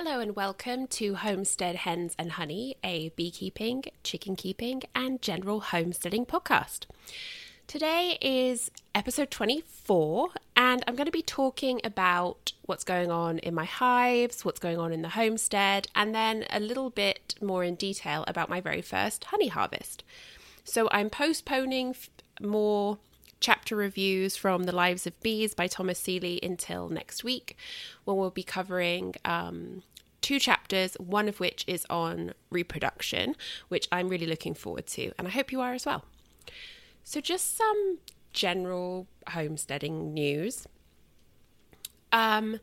Hello and welcome to Homestead Hens and Honey, a beekeeping, chicken keeping, and general homesteading podcast. Today is episode 24, and I'm going to be talking about what's going on in my hives, what's going on in the homestead, and then a little bit more in detail about my very first honey harvest. So I'm postponing more chapter reviews from The Lives of Bees by Thomas Seeley until next week, when we'll be covering um, two chapters, one of which is on reproduction, which I'm really looking forward to, and I hope you are as well. So, just some general homesteading news. Um,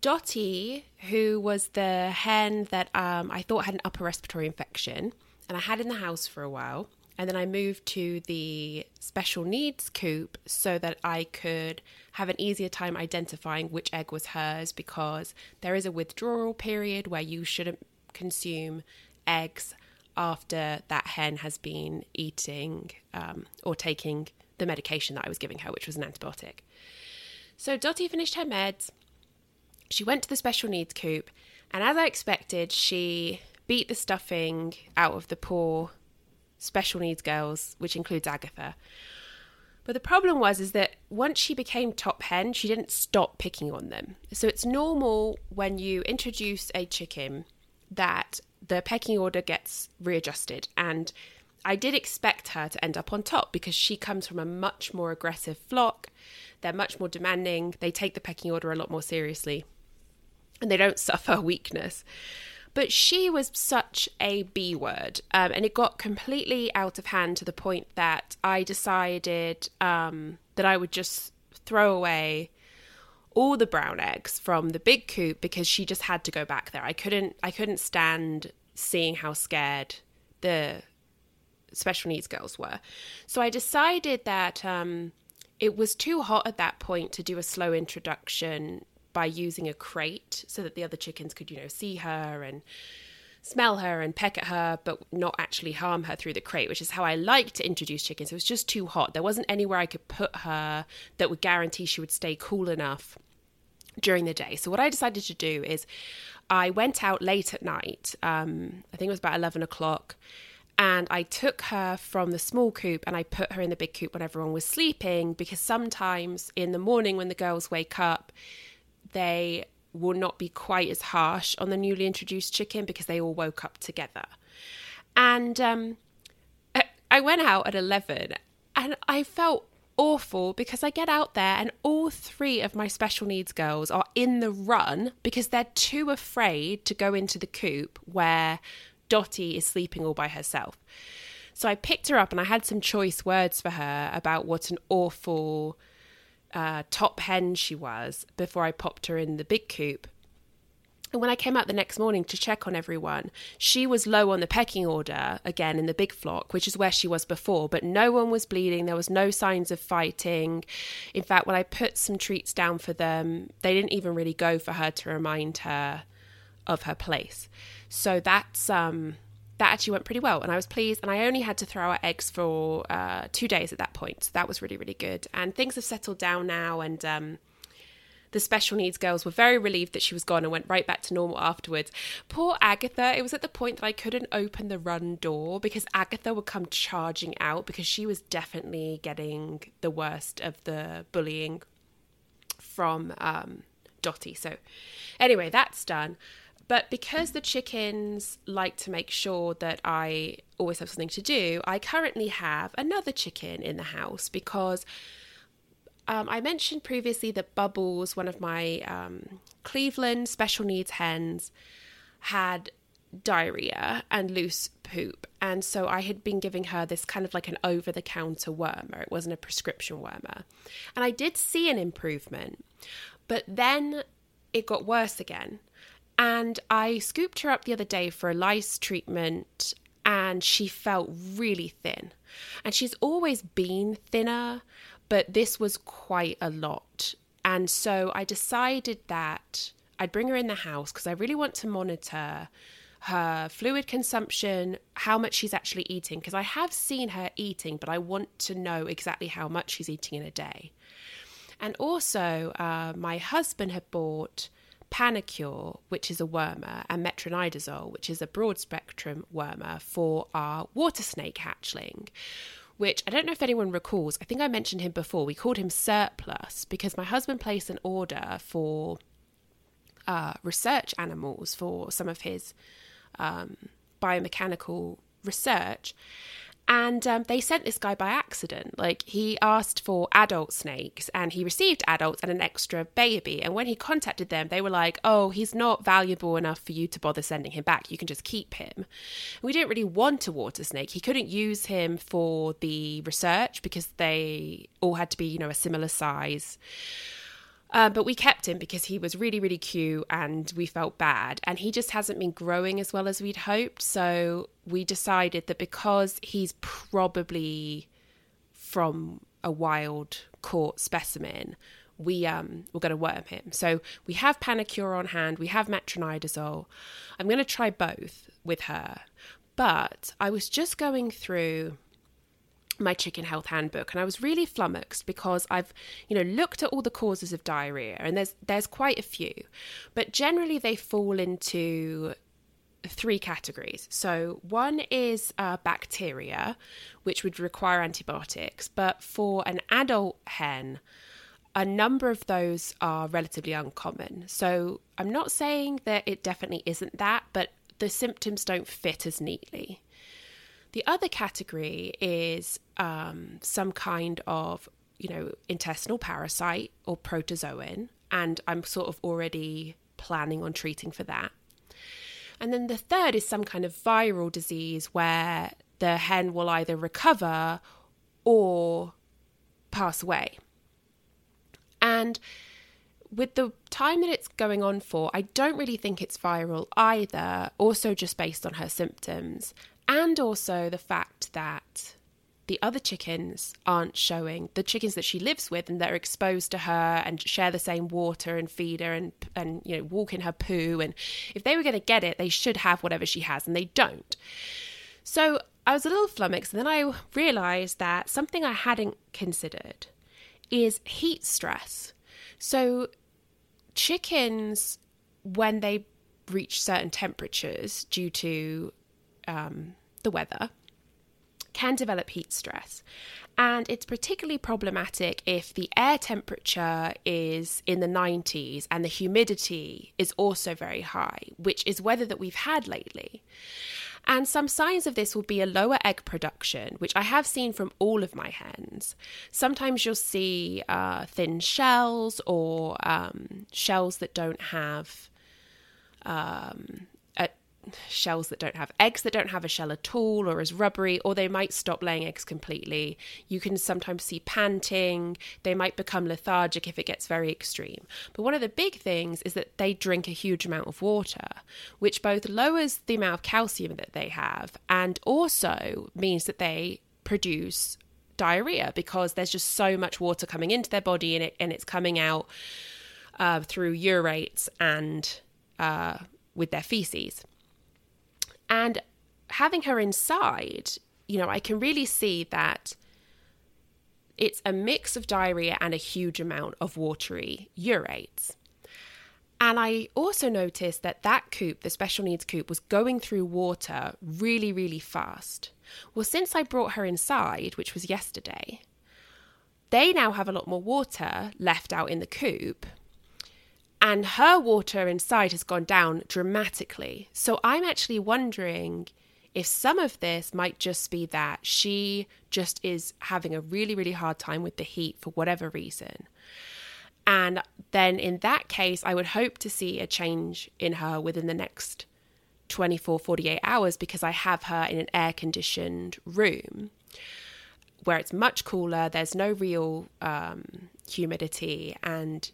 Dottie, who was the hen that um, I thought had an upper respiratory infection, and I had in the house for a while, and then I moved to the special needs coop so that I could have an easier time identifying which egg was hers because there is a withdrawal period where you shouldn't consume eggs after that hen has been eating um, or taking the medication that I was giving her, which was an antibiotic. So Dottie finished her meds. She went to the special needs coop, and as I expected, she beat the stuffing out of the poor special needs girls, which includes Agatha. But the problem was is that once she became top hen, she didn't stop picking on them. So it's normal when you introduce a chicken that the pecking order gets readjusted and I did expect her to end up on top because she comes from a much more aggressive flock. They're much more demanding. They take the pecking order a lot more seriously and they don't suffer weakness. But she was such a B word, um, and it got completely out of hand to the point that I decided um, that I would just throw away all the brown eggs from the big coop because she just had to go back there. I couldn't I couldn't stand seeing how scared the special needs girls were. So I decided that um, it was too hot at that point to do a slow introduction by using a crate so that the other chickens could, you know, see her and smell her and peck at her, but not actually harm her through the crate, which is how I like to introduce chickens. It was just too hot. There wasn't anywhere I could put her that would guarantee she would stay cool enough during the day. So what I decided to do is I went out late at night. Um, I think it was about 11 o'clock. And I took her from the small coop and I put her in the big coop when everyone was sleeping because sometimes in the morning when the girls wake up, they will not be quite as harsh on the newly introduced chicken because they all woke up together. And um, I went out at 11 and I felt awful because I get out there and all three of my special needs girls are in the run because they're too afraid to go into the coop where Dottie is sleeping all by herself. So I picked her up and I had some choice words for her about what an awful uh, top hen she was before I popped her in the big coop. And when I came out the next morning to check on everyone, she was low on the pecking order again in the big flock, which is where she was before, but no one was bleeding. There was no signs of fighting. In fact, when I put some treats down for them, they didn't even really go for her to remind her of her place. So that's um that actually went pretty well and I was pleased. And I only had to throw out eggs for uh, two days at that point. So that was really, really good. And things have settled down now. And um, the special needs girls were very relieved that she was gone and went right back to normal afterwards. Poor Agatha, it was at the point that I couldn't open the run door because Agatha would come charging out because she was definitely getting the worst of the bullying from um, Dottie. So, anyway, that's done. But because the chickens like to make sure that I always have something to do, I currently have another chicken in the house because um, I mentioned previously that Bubbles, one of my um, Cleveland special needs hens, had diarrhea and loose poop. And so I had been giving her this kind of like an over the counter wormer. It wasn't a prescription wormer. And I did see an improvement, but then it got worse again. And I scooped her up the other day for a lice treatment, and she felt really thin. And she's always been thinner, but this was quite a lot. And so I decided that I'd bring her in the house because I really want to monitor her fluid consumption, how much she's actually eating, because I have seen her eating, but I want to know exactly how much she's eating in a day. And also, uh, my husband had bought Panacur, which is a wormer, and metronidazole, which is a broad spectrum wormer for our water snake hatchling. Which I don't know if anyone recalls. I think I mentioned him before. We called him Surplus because my husband placed an order for uh, research animals for some of his um, biomechanical research. And um, they sent this guy by accident. Like, he asked for adult snakes and he received adults and an extra baby. And when he contacted them, they were like, oh, he's not valuable enough for you to bother sending him back. You can just keep him. And we didn't really want a water snake. He couldn't use him for the research because they all had to be, you know, a similar size. Uh, but we kept him because he was really, really cute and we felt bad. And he just hasn't been growing as well as we'd hoped. So we decided that because he's probably from a wild caught specimen, we um we're going to worm him. So we have Panacur on hand, we have metronidazole. I'm going to try both with her. But I was just going through my chicken health handbook and I was really flummoxed because I've you know looked at all the causes of diarrhea and there's there's quite a few. But generally they fall into three categories. So one is uh, bacteria which would require antibiotics but for an adult hen a number of those are relatively uncommon. So I'm not saying that it definitely isn't that but the symptoms don't fit as neatly the other category is um, some kind of, you know, intestinal parasite or protozoan, and I'm sort of already planning on treating for that. And then the third is some kind of viral disease where the hen will either recover or pass away. And with the time that it's going on for, I don't really think it's viral either, also just based on her symptoms and also the fact that the other chickens aren't showing the chickens that she lives with and they're exposed to her and share the same water and feed her and and you know walk in her poo. And if they were going to get it they should have whatever she has and they don't. So i was a little flummoxed and then i realized that something i hadn't considered is heat stress. So chickens when they reach certain temperatures due to um, the weather can develop heat stress. And it's particularly problematic if the air temperature is in the 90s and the humidity is also very high, which is weather that we've had lately. And some signs of this will be a lower egg production, which I have seen from all of my hens. Sometimes you'll see uh, thin shells or um, shells that don't have um, shells that don't have eggs that don't have a shell at all or is rubbery or they might stop laying eggs completely. You can sometimes see panting. They might become lethargic if it gets very extreme. But one of the big things is that they drink a huge amount of water which both lowers the amount of calcium that they have and also means that they produce diarrhea because there's just so much water coming into their body and, it, and it's coming out uh, through urates and uh, with their feces and having her inside, you know, I can really see that it's a mix of diarrhea and a huge amount of watery urates. And I also noticed that that coop, the special needs coop, was going through water really, really fast. Well, since I brought her inside, which was yesterday, they now have a lot more water left out in the coop and her water inside has gone down dramatically. So I'm actually wondering if some of this might just be that she just is having a really, really hard time with the heat for whatever reason. And then in that case, I would hope to see a change in her within the next 24, 48 hours because I have her in an air conditioned room where it's much cooler, there's no real um, humidity, and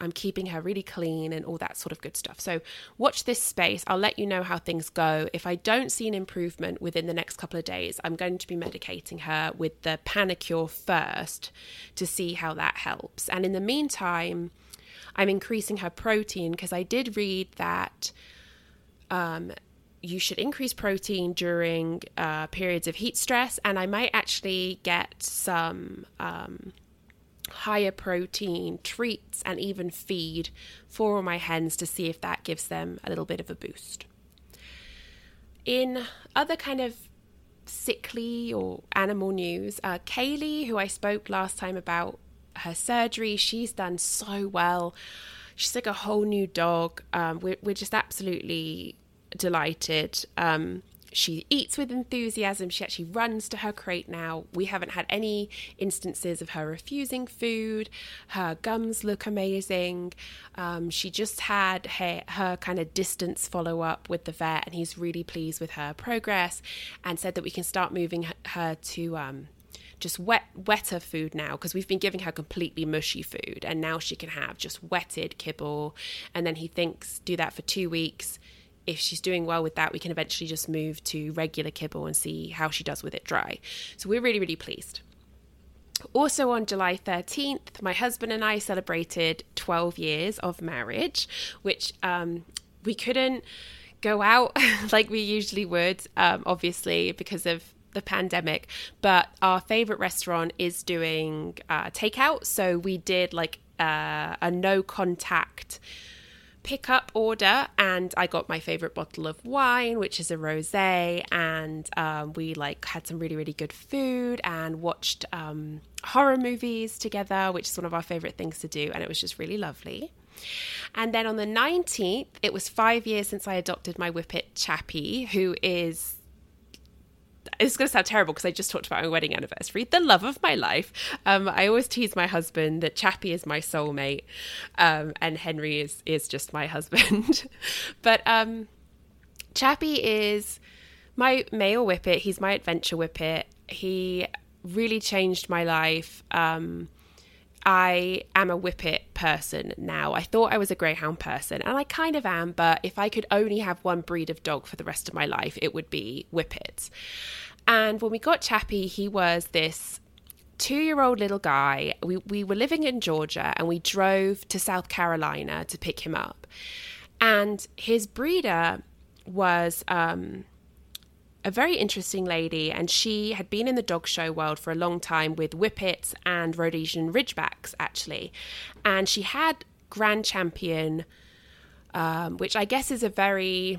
I'm keeping her really clean and all that sort of good stuff. So, watch this space. I'll let you know how things go. If I don't see an improvement within the next couple of days, I'm going to be medicating her with the Panacur first to see how that helps. And in the meantime, I'm increasing her protein because I did read that um, you should increase protein during uh, periods of heat stress, and I might actually get some. Um, higher protein treats and even feed for my hens to see if that gives them a little bit of a boost. In other kind of sickly or animal news, uh, Kaylee, who I spoke last time about her surgery, she's done so well. She's like a whole new dog. Um, we're, we're just absolutely delighted. Um, she eats with enthusiasm. She actually runs to her crate now. We haven't had any instances of her refusing food. Her gums look amazing. Um, she just had her, her kind of distance follow up with the vet, and he's really pleased with her progress and said that we can start moving her to. Um, just wet wetter food now because we've been giving her completely mushy food and now she can have just wetted kibble and then he thinks do that for 2 weeks if she's doing well with that, we can eventually just move to regular kibble and see how she does with it dry. So we're really, really pleased. Also, on July 13th, my husband and I celebrated 12 years of marriage, which um, we couldn't go out like we usually would, um, obviously, because of the pandemic. But our favorite restaurant is doing uh, takeout. So we did like uh, a no contact pickup order and I got my favorite bottle of wine, which is a rosé, and um, we like had some really really good food and watched um, horror movies together, which is one of our favorite things to do, and it was just really lovely. And then on the 19th, it was five years since I adopted my whippet Chappie, who is it's going to sound terrible because I just talked about my wedding anniversary, the love of my life. Um, I always tease my husband that Chappie is my soulmate, um, and Henry is is just my husband. but um, Chappie is my male whippet. He's my adventure whippet. He really changed my life. Um, I am a whippet person now. I thought I was a greyhound person, and I kind of am, but if I could only have one breed of dog for the rest of my life, it would be whippets. And when we got Chappie, he was this two year old little guy. We, we were living in Georgia and we drove to South Carolina to pick him up. And his breeder was um, a very interesting lady, and she had been in the dog show world for a long time with Whippets and Rhodesian Ridgebacks, actually. And she had Grand Champion, um, which I guess is a very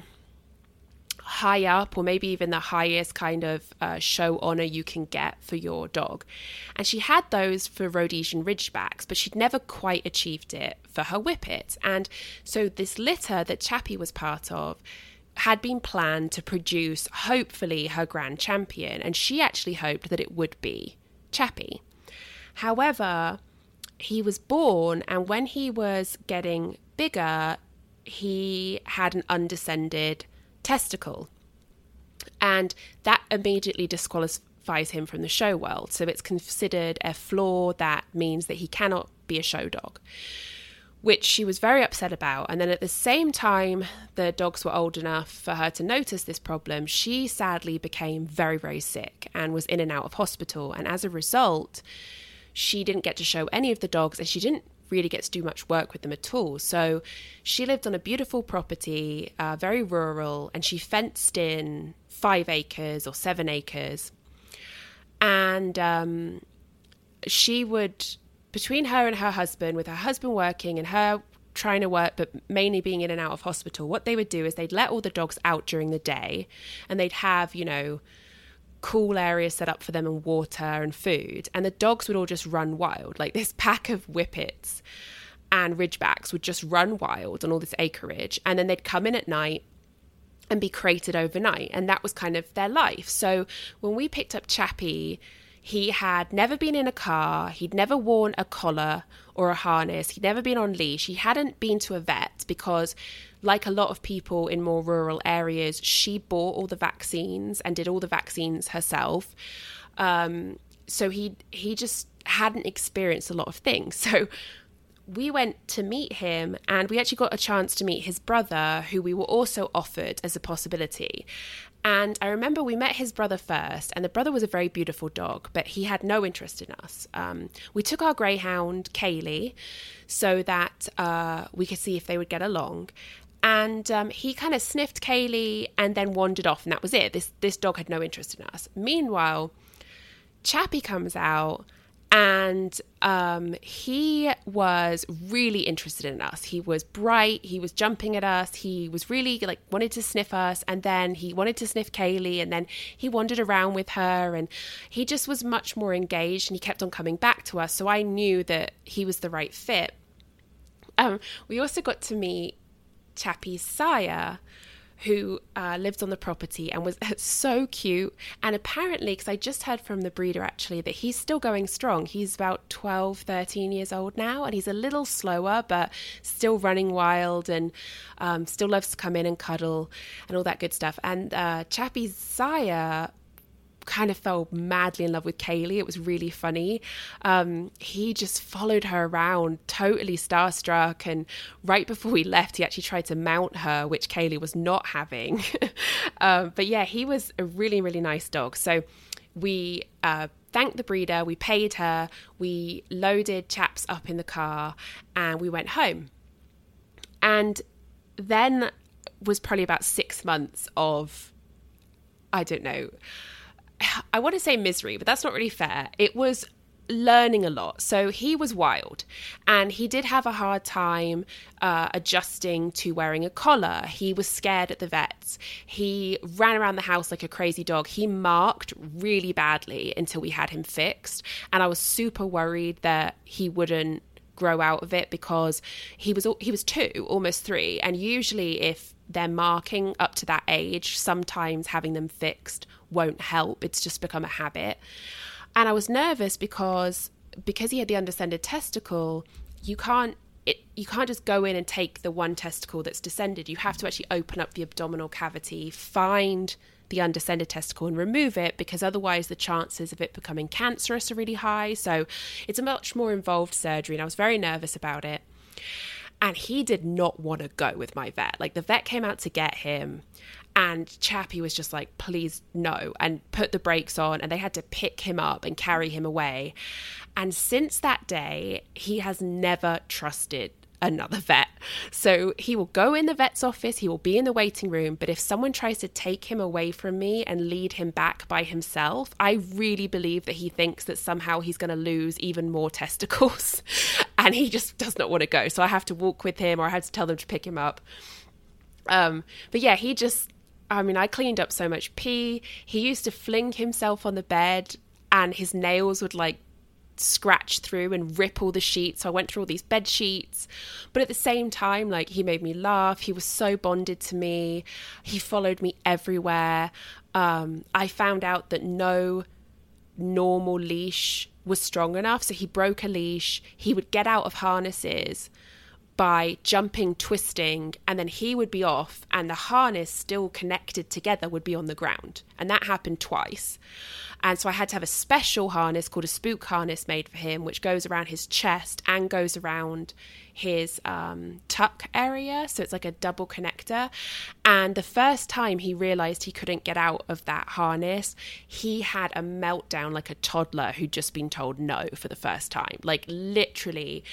high up, or maybe even the highest kind of uh, show honor you can get for your dog. And she had those for Rhodesian Ridgebacks, but she'd never quite achieved it for her Whippet. And so this litter that Chappie was part of had been planned to produce, hopefully, her grand champion, and she actually hoped that it would be Chappie. However, he was born, and when he was getting bigger, he had an undescended testicle. And that immediately disqualifies him from the show world. So it's considered a flaw that means that he cannot be a show dog which she was very upset about. And then at the same time, the dogs were old enough for her to notice this problem. She sadly became very, very sick and was in and out of hospital. And as a result, she didn't get to show any of the dogs and she didn't really get to do much work with them at all. So she lived on a beautiful property, uh, very rural, and she fenced in five acres or seven acres. And um, she would between her and her husband, with her husband working and her trying to work, but mainly being in and out of hospital, what they would do is they'd let all the dogs out during the day and they'd have, you know, cool areas set up for them and water and food. And the dogs would all just run wild. Like this pack of whippets and ridgebacks would just run wild on all this acreage. And then they'd come in at night and be crated overnight. And that was kind of their life. So when we picked up Chappie, he had never been in a car, he'd never worn a collar or a harness, he'd never been on leash, he hadn't been to a vet because, like a lot of people in more rural areas, she bought all the vaccines and did all the vaccines herself. Um, so he he just hadn't experienced a lot of things. So we went to meet him and we actually got a chance to meet his brother, who we were also offered as a possibility. And I remember we met his brother first, and the brother was a very beautiful dog, but he had no interest in us. Um, we took our greyhound, Kaylee, so that uh, we could see if they would get along. And um, he kind of sniffed Kaylee and then wandered off, and that was it. This this dog had no interest in us. Meanwhile, Chappie comes out and um, he was really interested in us. He was bright. He was jumping at us. He was really like wanted to sniff us, and then he wanted to sniff Kaylee, and then he wandered around with her, and he just was much more engaged, and he kept on coming back to us. So I knew that he was the right fit. Um, we also got to meet Chappie's sire, who uh, lives on the property and was so cute. And apparently, because I just heard from the breeder actually that he's still going strong. He's about 12, 13 years old now, and he's a little slower, but still running wild and um, still loves to come in and cuddle and all that good stuff. And uh, Chappie's sire kind of fell madly in love with Kaylee. It was really funny. Um, he just followed her around, totally starstruck. And right before we left, he actually tried to mount her, which Kaylee was not having. um, but yeah, he was a really, really nice dog. So we uh, thanked the breeder, we paid her, we loaded Chaps up in the car, and we went home. And then was probably about six months of, I don't know I want to say misery, but that's not really fair. It was learning a lot. So he was wild and he did have a hard time uh, adjusting to wearing a collar. He was scared at the vets. He ran around the house like a crazy dog. He marked really badly until we had him fixed. And I was super worried that he wouldn't grow out of it because he was he was 2 almost 3 and usually if they're marking up to that age sometimes having them fixed won't help. It's just become a habit. And I was nervous because because he had the undescended testicle, you can't it, you can't just go in and take the one testicle that's descended. You have to actually open up the abdominal cavity, find the undescended testicle and remove it because otherwise the chances of it becoming cancerous are really high. So it's a much more involved surgery and I was very nervous about it. And he did not want to go with my vet. Like the vet came out to get him and Chappie was just like, please no, and put the brakes on. And they had to pick him up and carry him away. And since that day, he has never trusted another vet. So he will go in the vet's office, he will be in the waiting room, but if someone tries to take him away from me and lead him back by himself, I really believe that he thinks that somehow he's going to lose even more testicles and he just does not want to go. So I have to walk with him or I have to tell them to pick him up. Um, but yeah, he just I mean, I cleaned up so much pee. He used to fling himself on the bed and his nails would like scratch through and rip all the sheets. So I went through all these bed sheets. But at the same time, like he made me laugh. He was so bonded to me. He followed me everywhere. Um, I found out that no normal leash was strong enough. So he broke a leash. He would get out of harnesses by jumping, twisting, and then he would be off, and the harness still connected together would be on the ground. And that happened twice. And so I had to have a special harness called a spook harness made for him, which goes around his chest and goes around his um, tuck area. So it's like a double connector. And the first time he realized he couldn't get out of that harness, he had a meltdown like a toddler who'd just been told no for the first time. Like literally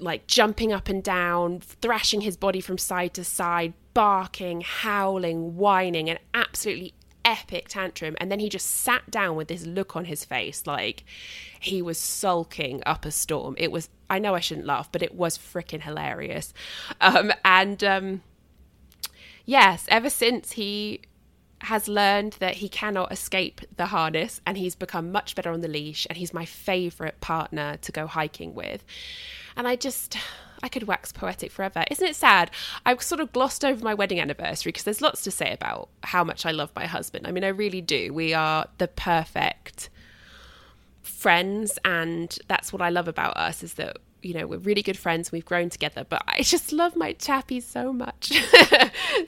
like jumping up and down, thrashing his body from side to side, barking, howling, whining, an absolutely epic tantrum. And then he just sat down with this look on his face like he was sulking up a storm. It was, I know I shouldn't laugh, but it was freaking hilarious. Um, and um, yes, ever since he has learned that he cannot escape the harness and he's become much better on the leash and he's my favorite partner to go hiking with and I just, I could wax poetic forever. Isn't it sad? I've sort of glossed over my wedding anniversary because there's lots to say about how much I love my husband. I mean, I really do. We are the perfect friends, and that's what I love about us is that you know we're really good friends we've grown together but i just love my chappie so much.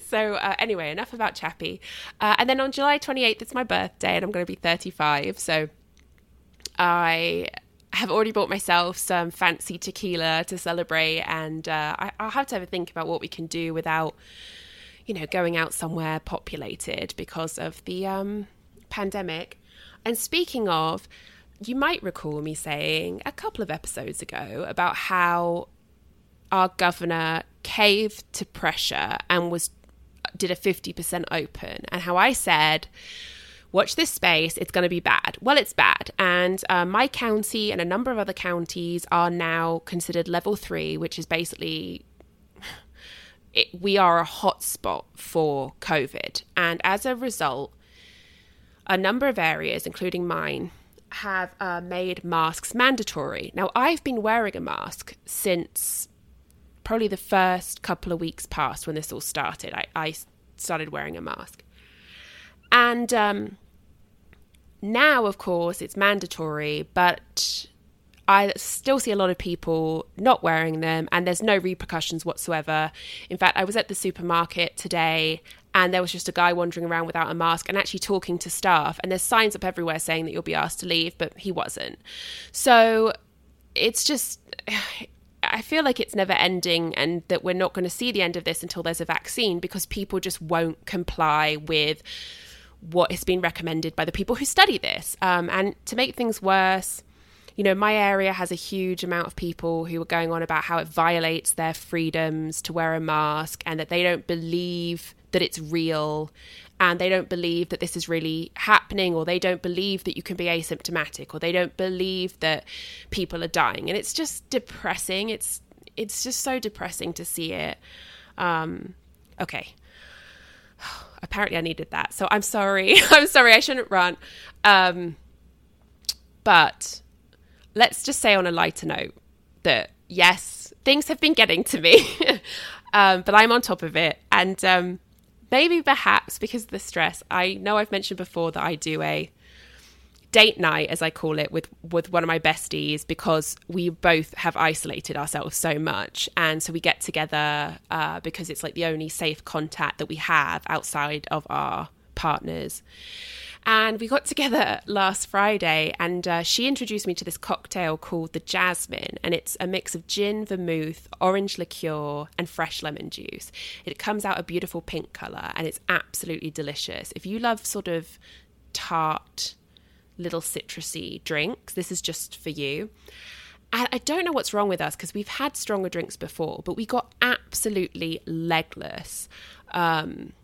So uh, anyway enough about chappie. Uh, and then on july 28th it's my birthday and i'm going to be 35 so i have already bought myself some fancy tequila to celebrate, and uh, I, will have to have a think about what we can do without, you know, going out somewhere populated because of the um, pandemic. And speaking of, you might recall me saying a couple of episodes ago about how our governor caved to pressure and was did a 50% open and how I said watch this space, it's going to be bad. Well, it's bad. And uh, my county and a number of other counties are now considered level three, which is basically it, we are a hotspot for COVID. And as a result, a number of areas, including mine, have uh, made masks mandatory. Now, I've been wearing a mask since probably the first couple of weeks past when this all started. I, I started wearing a mask. And um, now, of course, it's mandatory, but I still see a lot of people not wearing them, and there's no repercussions whatsoever. In fact, I was at the supermarket today and there was just a guy wandering around without a mask and actually talking to staff and there's signs up everywhere saying that you'll be asked to leave but he wasn't so it's just I feel like it's never ending and that we're not going to see the end of this until there's a vaccine because people just won't comply with what has been recommended by the people who study this. Um, and to make things worse, you know, my area has a huge amount of people who are going on about how it violates their freedoms to wear a mask and that they don't believe that it's real and they don't believe that this is really happening or they don't believe that you can be asymptomatic or they don't believe that people are dying. And it's just depressing. It's it's just so depressing to see it. Um okay. Apparently i needed that. So i'm sorry. I'm sorry. I shouldn't run. Um but let's just say on a lighter note that yes things have been getting to me. Um, but i'm on top of it. And um maybe perhaps because of the stress. I know I've mentioned before that I do a date night as I call it with with one of my besties because we both have isolated ourselves so much and so we get together uh, because it's like the only safe contact that we have outside of our partners and we got together last Friday, and uh, she introduced me to this cocktail called the Jasmine, and it's a mix of gin, vermouth, orange liqueur, and fresh lemon juice. It comes out a beautiful pink color, and it's absolutely delicious. If you love sort of tart, little citrusy drinks, this is just for you. I don't know what's wrong with us because we've had stronger drinks before, but we got absolutely legless. Um,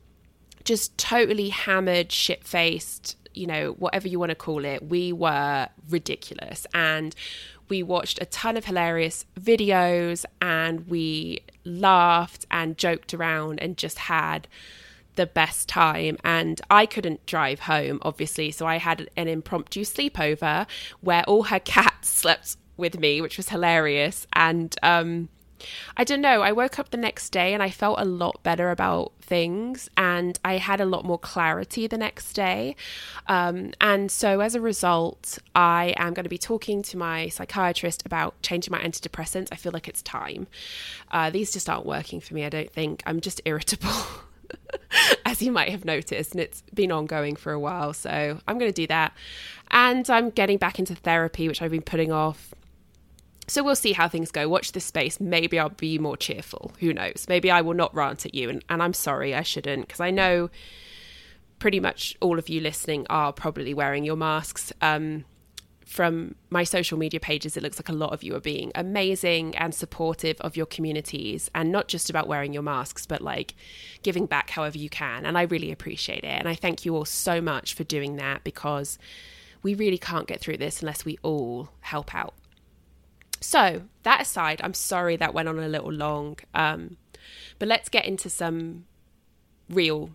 just totally hammered, shit faced, you know, whatever you want to call it. We were ridiculous. And we watched a ton of hilarious videos and we laughed and joked around and just had the best time. And I couldn't drive home, obviously. So I had an impromptu sleepover where all her cats slept with me, which was hilarious. And, um, I don't know. I woke up the next day and I felt a lot better about things and I had a lot more clarity the next day. Um, and so as a result, I am going to be talking to my psychiatrist about changing my antidepressants. I feel like it's time. Uh, these just aren't working for me, I don't think. I'm just irritable. as you might have noticed, and it's been ongoing for a while. So I'm going to do that. And I'm getting back into therapy, which I've been putting off so we'll see how things go. Watch this space. Maybe I'll be more cheerful. Who knows? Maybe I will not rant at you. And, and I'm sorry, I shouldn't, because I know pretty much all of you listening are probably wearing your masks. Um, from my social media pages, it looks like a lot of you are being amazing and supportive of your communities and not just about wearing your masks, but like giving back however you can. And I really appreciate it. And I thank you all so much for doing that because we really can't get through this unless we all help out. So, that aside, I'm sorry that went on a little long. Um, but let's get into some real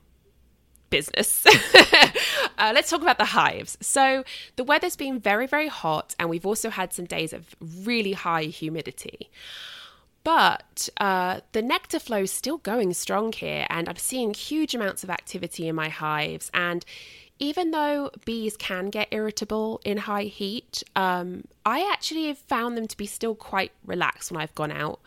business. uh, let's talk about the hives. So, the weather's been very, very hot, and we've also had some days of really high humidity. But uh, the nectar flow is still going strong here, and I'm seeing huge amounts of activity in my hives. And even though bees can get irritable in high heat, um, I actually have found them to be still quite relaxed when I've gone out.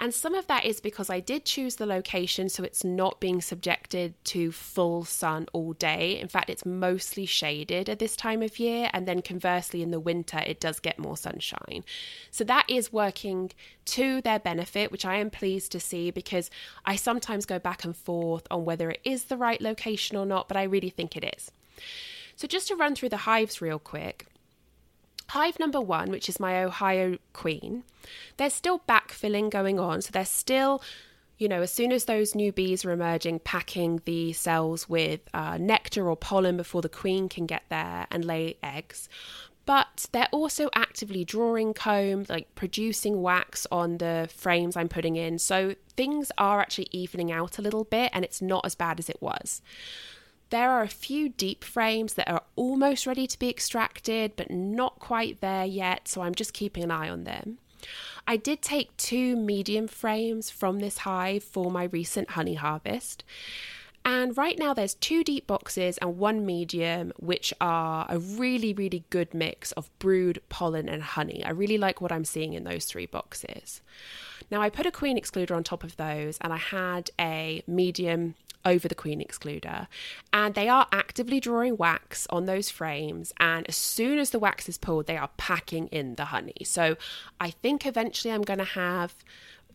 And some of that is because I did choose the location so it's not being subjected to full sun all day. In fact, it's mostly shaded at this time of year. And then conversely, in the winter, it does get more sunshine. So that is working to their benefit, which I am pleased to see because I sometimes go back and forth on whether it is the right location or not, but I really think it is. So, just to run through the hives real quick. Hive number one, which is my Ohio Queen, there's still backfilling going on. So, there's still you know, as soon as those new bees are emerging, packing the cells with uh, nectar or pollen before the queen can get there and lay eggs. But they're also actively drawing comb, like producing wax on the frames I'm putting in. So things are actually evening out a little bit and it's not as bad as it was. There are a few deep frames that are almost ready to be extracted, but not quite there yet, so I'm just keeping an eye on them. I did take two medium frames from this hive for my recent honey harvest. And right now, there's two deep boxes and one medium, which are a really, really good mix of brood, pollen, and honey. I really like what I'm seeing in those three boxes. Now, I put a queen excluder on top of those, and I had a medium over the queen excluder. And they are actively drawing wax on those frames. And as soon as the wax is pulled they are packing in the honey. So i think eventually i'm going to have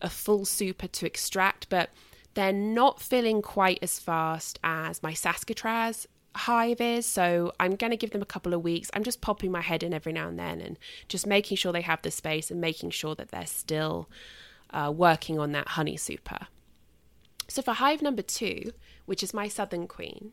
a full super to extract but they're not filling quite as fast as my saskatraz hive is. So i'm going to give them a couple of weeks. I'm just popping my head in every now and then and just making sure they have the space and making sure that they're still uh, working on that honey super so for hive number two, which is my southern queen,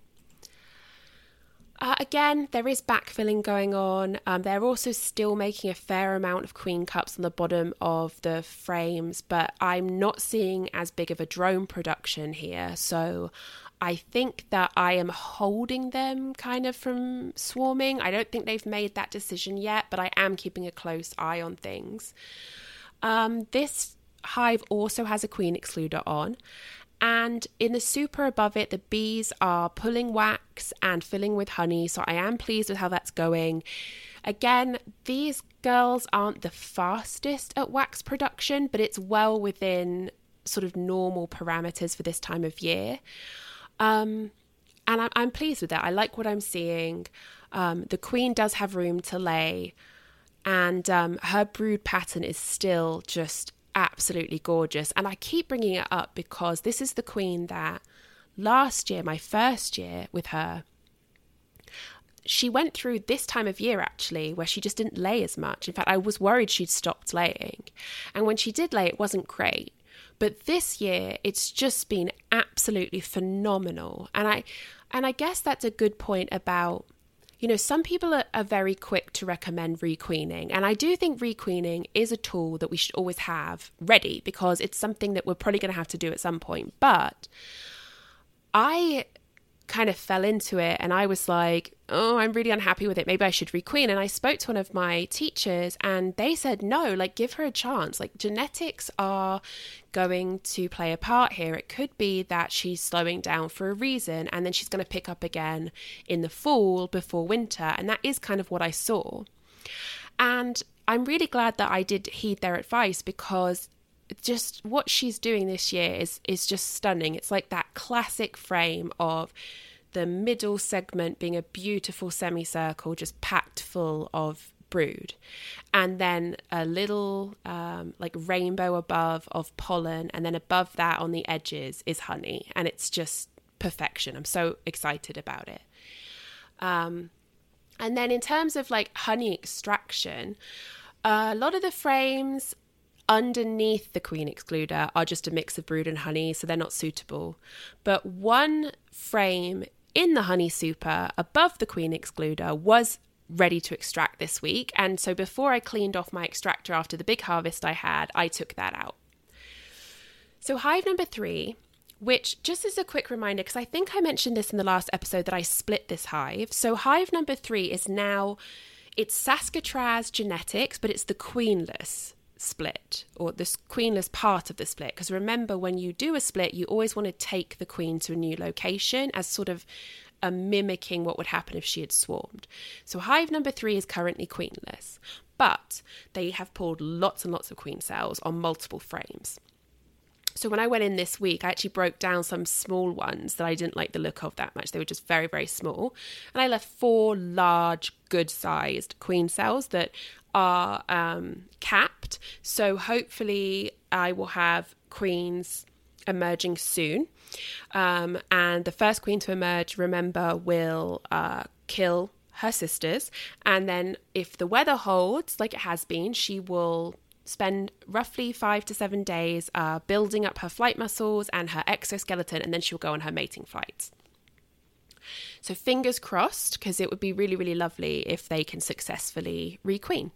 uh, again, there is backfilling going on. Um, they're also still making a fair amount of queen cups on the bottom of the frames, but I'm not seeing as big of a drone production here. So I think that I am holding them kind of from swarming. I don't think they've made that decision yet, but I am keeping a close eye on things. Um, this hive also has a queen excluder on, and in the super above it, the bees are pulling wax and filling with honey. So I am pleased with how that's going. Again, these girls aren't the fastest at wax production, but it's well within sort of normal parameters for this time of year. Um, and I'm, I'm, pleased with that. I like what I'm seeing. Um, the queen does have room to lay, and um, her brood pattern is still just absolutely gorgeous. And I keep bringing it up because this is the queen that last year, my first year with her, she went through this time of year actually where she just didn't lay as much. In fact, I was worried she'd stopped laying. And when she did lay, it wasn't great. But this year, it's just been absolutely phenomenal. And I and I guess that's a good point about you know, some people are, are very quick to recommend requeening. And I do think requeening is a tool that we should always have ready because it's something that we're probably going to have to do at some point. But I kind of fell into it and I was like, oh, I'm really unhappy with it. Maybe I should requeen. And I spoke to one of my teachers and they said, no, like give her a chance. Like genetics are going to play a part here. It could be that she's slowing down for a reason and then she's going to pick up again in the fall before winter. And that is kind of what I saw. And I'm really glad that I did heed their advice because just what she's doing this year is is just stunning. It's like that classic frame of the middle segment being a beautiful semicircle just packed full of brood. And then a little um, like rainbow above of pollen and then above that on the edges is honey and it's just perfection. I'm so excited about it. Um, and then in terms of like honey extraction uh, a lot of the frames underneath the queen excluder are just a mix of brood and honey, so they're not suitable. But one frame in the honey super above the queen excluder was ready to extract this week. And so before I cleaned off my extractor after the big harvest I had, I took that out. So, hive number three, which just as a quick reminder, because I think I mentioned this in the last episode that I split this hive. So, hive number three is now it's Saskatraz genetics, but it's the queenless split or this queenless part of the split. Because remember, when you do a split, you always want to take the queen to a new location as sort of a mimicking what would happen if she had swarmed. So hive number three is currently queenless, but they have pulled lots and lots of queen cells on multiple frames. So when I went in this week, I actually broke down some small ones that I didn't like the look of that much. They were just very, very small. And I left four large, good sized queen cells that are um, capped. So hopefully, I will have queens emerging soon. Um, and the first queen to emerge, remember, will uh, kill her sisters. And then, if the weather holds like it has been, she will spend roughly five to seven days uh, building up her flight muscles and her exoskeleton, and then she'll go on her mating flights. So, fingers crossed, because it would be really, really lovely if they can successfully requeen.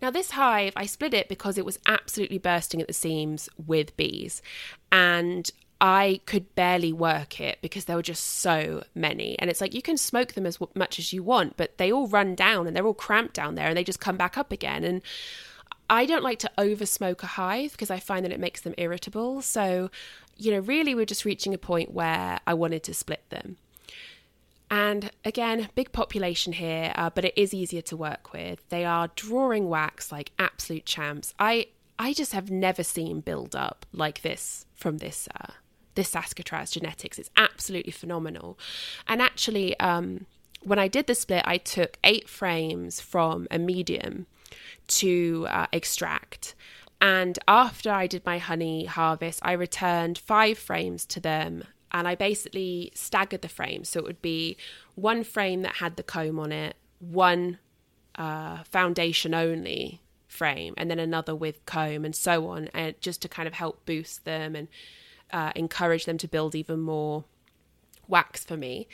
Now, this hive, I split it because it was absolutely bursting at the seams with bees. And I could barely work it because there were just so many. And it's like you can smoke them as much as you want, but they all run down and they're all cramped down there and they just come back up again. And I don't like to over smoke a hive because I find that it makes them irritable. So, you know, really we're just reaching a point where I wanted to split them. And again, big population here, uh, but it is easier to work with. They are drawing wax like absolute champs. I I just have never seen build up like this from this uh, this Saskatraz genetics. It's absolutely phenomenal. And actually, um, when I did the split, I took eight frames from a medium to uh, extract. And after I did my honey harvest, I returned five frames to them and I basically staggered the frames. So it would be one frame that had the comb on it, one uh, foundation only frame, and then another with comb, and so on, and just to kind of help boost them and uh, encourage them to build even more wax for me.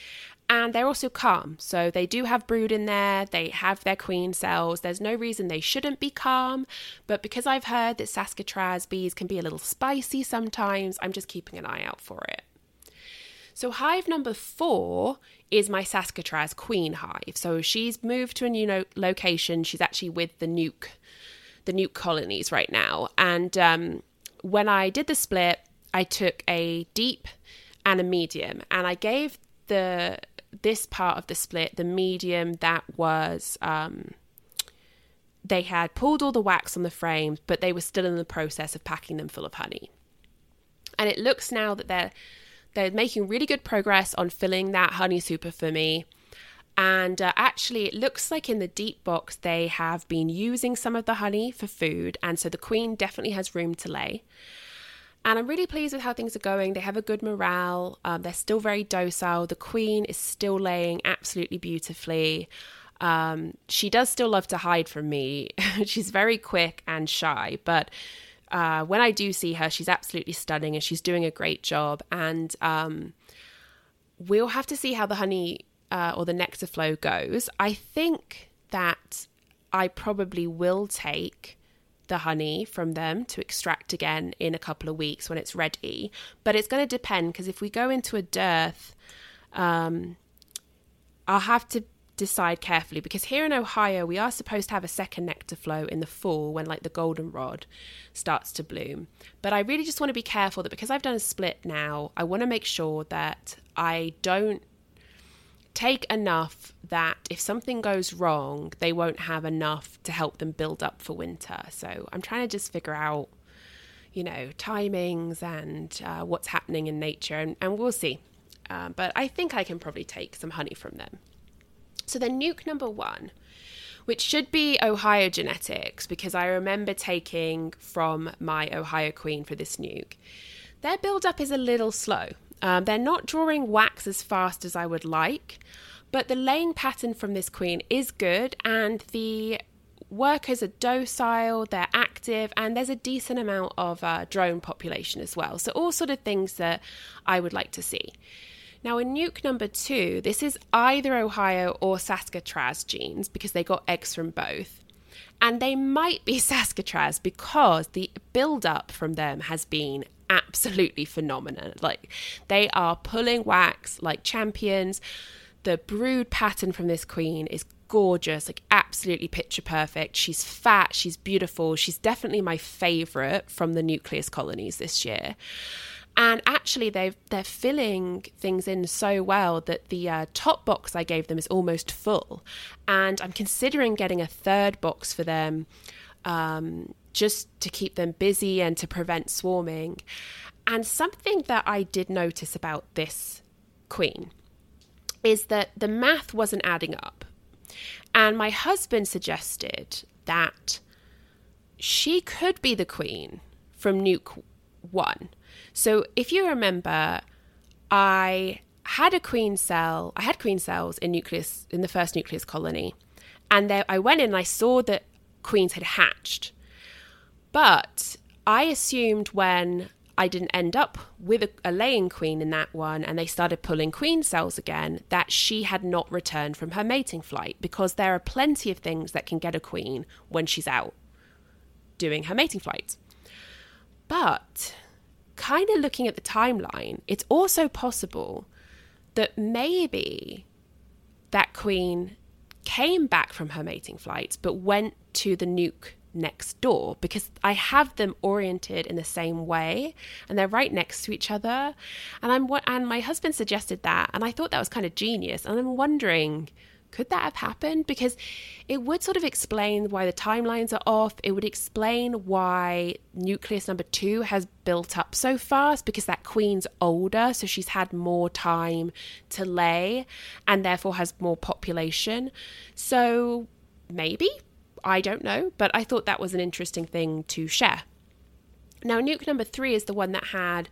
And they're also calm. So they do have brood in there, they have their queen cells. There's no reason they shouldn't be calm. But because I've heard that Saskatraz bees can be a little spicy sometimes, I'm just keeping an eye out for it. So, hive number four is my Saskatraz queen hive. So, she's moved to a new location. She's actually with the nuke, the nuke colonies right now. And um, when I did the split, I took a deep and a medium, and I gave the this part of the split the medium that was um, they had pulled all the wax on the frames, but they were still in the process of packing them full of honey. And it looks now that they're they're making really good progress on filling that honey super for me. And uh, actually, it looks like in the deep box they have been using some of the honey for food, and so the queen definitely has room to lay. And I'm really pleased with how things are going. They have a good morale. Um, they're still very docile. The queen is still laying absolutely beautifully. Um, she does still love to hide from me. she's very quick and shy, but uh, when I do see her, she's absolutely stunning and she's doing a great job. And um, we'll have to see how the honey uh, or the nectar flow goes. I think that I probably will take the honey from them to extract again in a couple of weeks when it's ready. But it's going to depend because if we go into a dearth, um, I'll have to decide carefully because here in Ohio we are supposed to have a second nectar flow in the fall when like the goldenrod starts to bloom. But I really just want to be careful that because I've done a split now, I want to make sure that I don't take enough that if something goes wrong, they won't have enough to help them build up for winter. So I'm trying to just figure out, you know, timings and uh, what's happening in nature, and, and we'll see. Uh, but I think I can probably take some honey from them. So then, nuke number one, which should be Ohio genetics, because I remember taking from my Ohio Queen for this nuke. Their build up is a little slow. Um, they're not drawing wax as fast as I would like, but the laying pattern from this queen is good, and the workers are docile, they're active, and there's a decent amount of uh, drone population as well. So, all sort of things that I would like to see. Now, in nuke number two, this is either Ohio or Saskatraz genes because they got eggs from both. And they might be Saskatraz because the build up from them has been absolutely phenomenal. Like they are pulling wax like champions. The brood pattern from this queen is gorgeous, like absolutely picture perfect. She's fat, she's beautiful. She's definitely my favorite from the nucleus colonies this year. And actually, they they're filling things in so well that the uh, top box I gave them is almost full, and I'm considering getting a third box for them um, just to keep them busy and to prevent swarming. And something that I did notice about this queen is that the math wasn't adding up. And my husband suggested that she could be the queen from Nuke 1. So if you remember, I had a queen cell, I had queen cells in nucleus in the first nucleus colony. And there I went in and I saw that queens had hatched. But I assumed when I didn't end up with a, a, laying queen in that one and they started pulling queen cells again, that she had not returned from her mating flight because there are plenty of things that can get a queen when she's out doing her mating flight. But kind of looking at the timeline, it's also possible that maybe that queen came back from her mating flight but went to the nuke next door because I have them oriented in the same way and they're right next to each other. And I'm what and my husband suggested that and I thought that was kind of genius. And I'm wondering could that have happened? Because it would sort of explain why the timelines are off. It would explain why nucleus number two has built up so fast because that queen's older, so she's had more time to lay and therefore has more population. So maybe I don't know, but I thought that was an interesting thing to share. Now, nuke number three is the one that had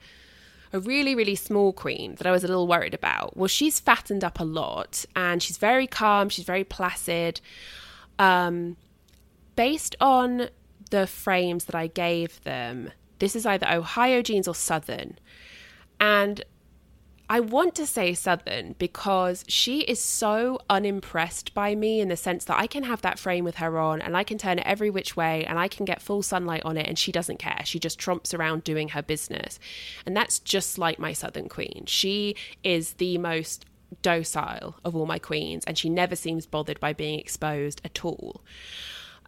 a really, really small queen that I was a little worried about. Well, she's fattened up a lot and she's very calm, she's very placid. Um, based on the frames that I gave them, this is either Ohio genes or Southern. And I want to say Southern because she is so unimpressed by me in the sense that I can have that frame with her on and I can turn it every which way and I can get full sunlight on it and she doesn't care. She just tromps around doing her business. And that's just like my Southern Queen. She is the most docile of all my queens and she never seems bothered by being exposed at all.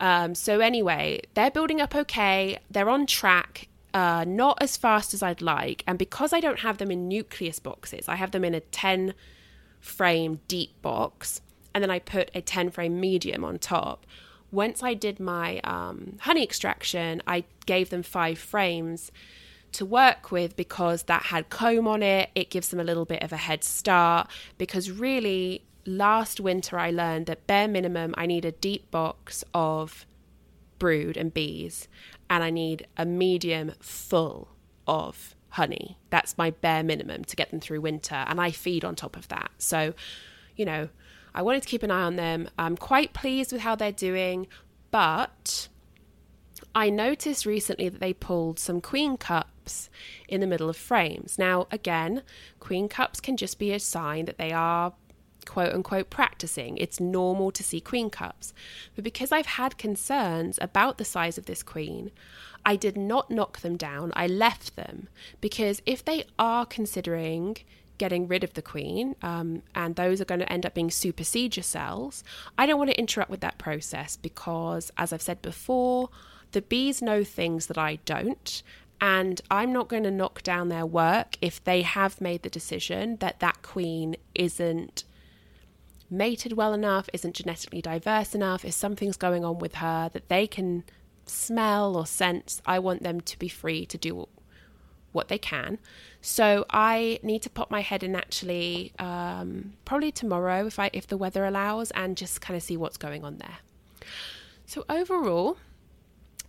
Um, so, anyway, they're building up okay. They're on track uh, not as fast as I'd like. And because I don't have them in nucleus boxes, I have them in a 10 frame deep box. And then I put a 10 frame medium on top. Once I did my um, honey extraction, I gave them five frames to work with because that had comb on it. It gives them a little bit of a head start. Because really, last winter I learned that bare minimum, I need a deep box of brood and bees and I need a medium full of honey. That's my bare minimum to get them through winter, and I feed on top of that. So, you know, I wanted to keep an eye on them. I'm quite pleased with how they're doing, but I noticed recently that they pulled some queen cups in the middle of frames. Now, again, queen cups can just be a sign that they are quote unquote practicing. It's normal to see queen cups. But because I've had concerns about the size of this queen, I did not knock them down. I left them because if they are considering getting rid of the queen, um, and those are going to end up being supersedure cells, I don't want to interrupt with that process because, as I've said before, the bees know things that I don't, and I'm not going to knock down their work if they have made the decision that that queen isn't mated well enough, isn't genetically diverse enough, if something's going on with her that they can smell or sense, I want them to be free to do what they can. So I need to pop my head in actually um, probably tomorrow if I if the weather allows and just kind of see what's going on there. So overall,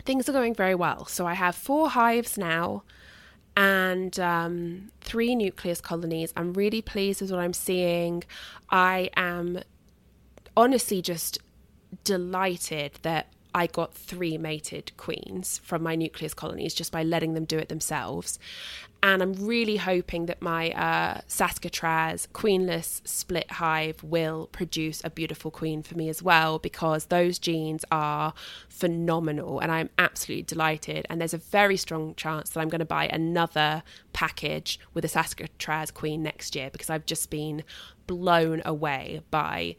things are going very well. So I have four hives now and um, three nucleus colonies. I'm really pleased with what I'm seeing. I am honestly just delighted that I got three mated queens from my nucleus colonies just by letting them do it themselves. And I'm really hoping that my uh, Saskatraz queenless split hive will produce a beautiful queen for me as well, because those genes are phenomenal and I'm absolutely delighted. And there's a very strong chance that I'm going to buy another package with a Saskatraz queen next year because I've just been blown away by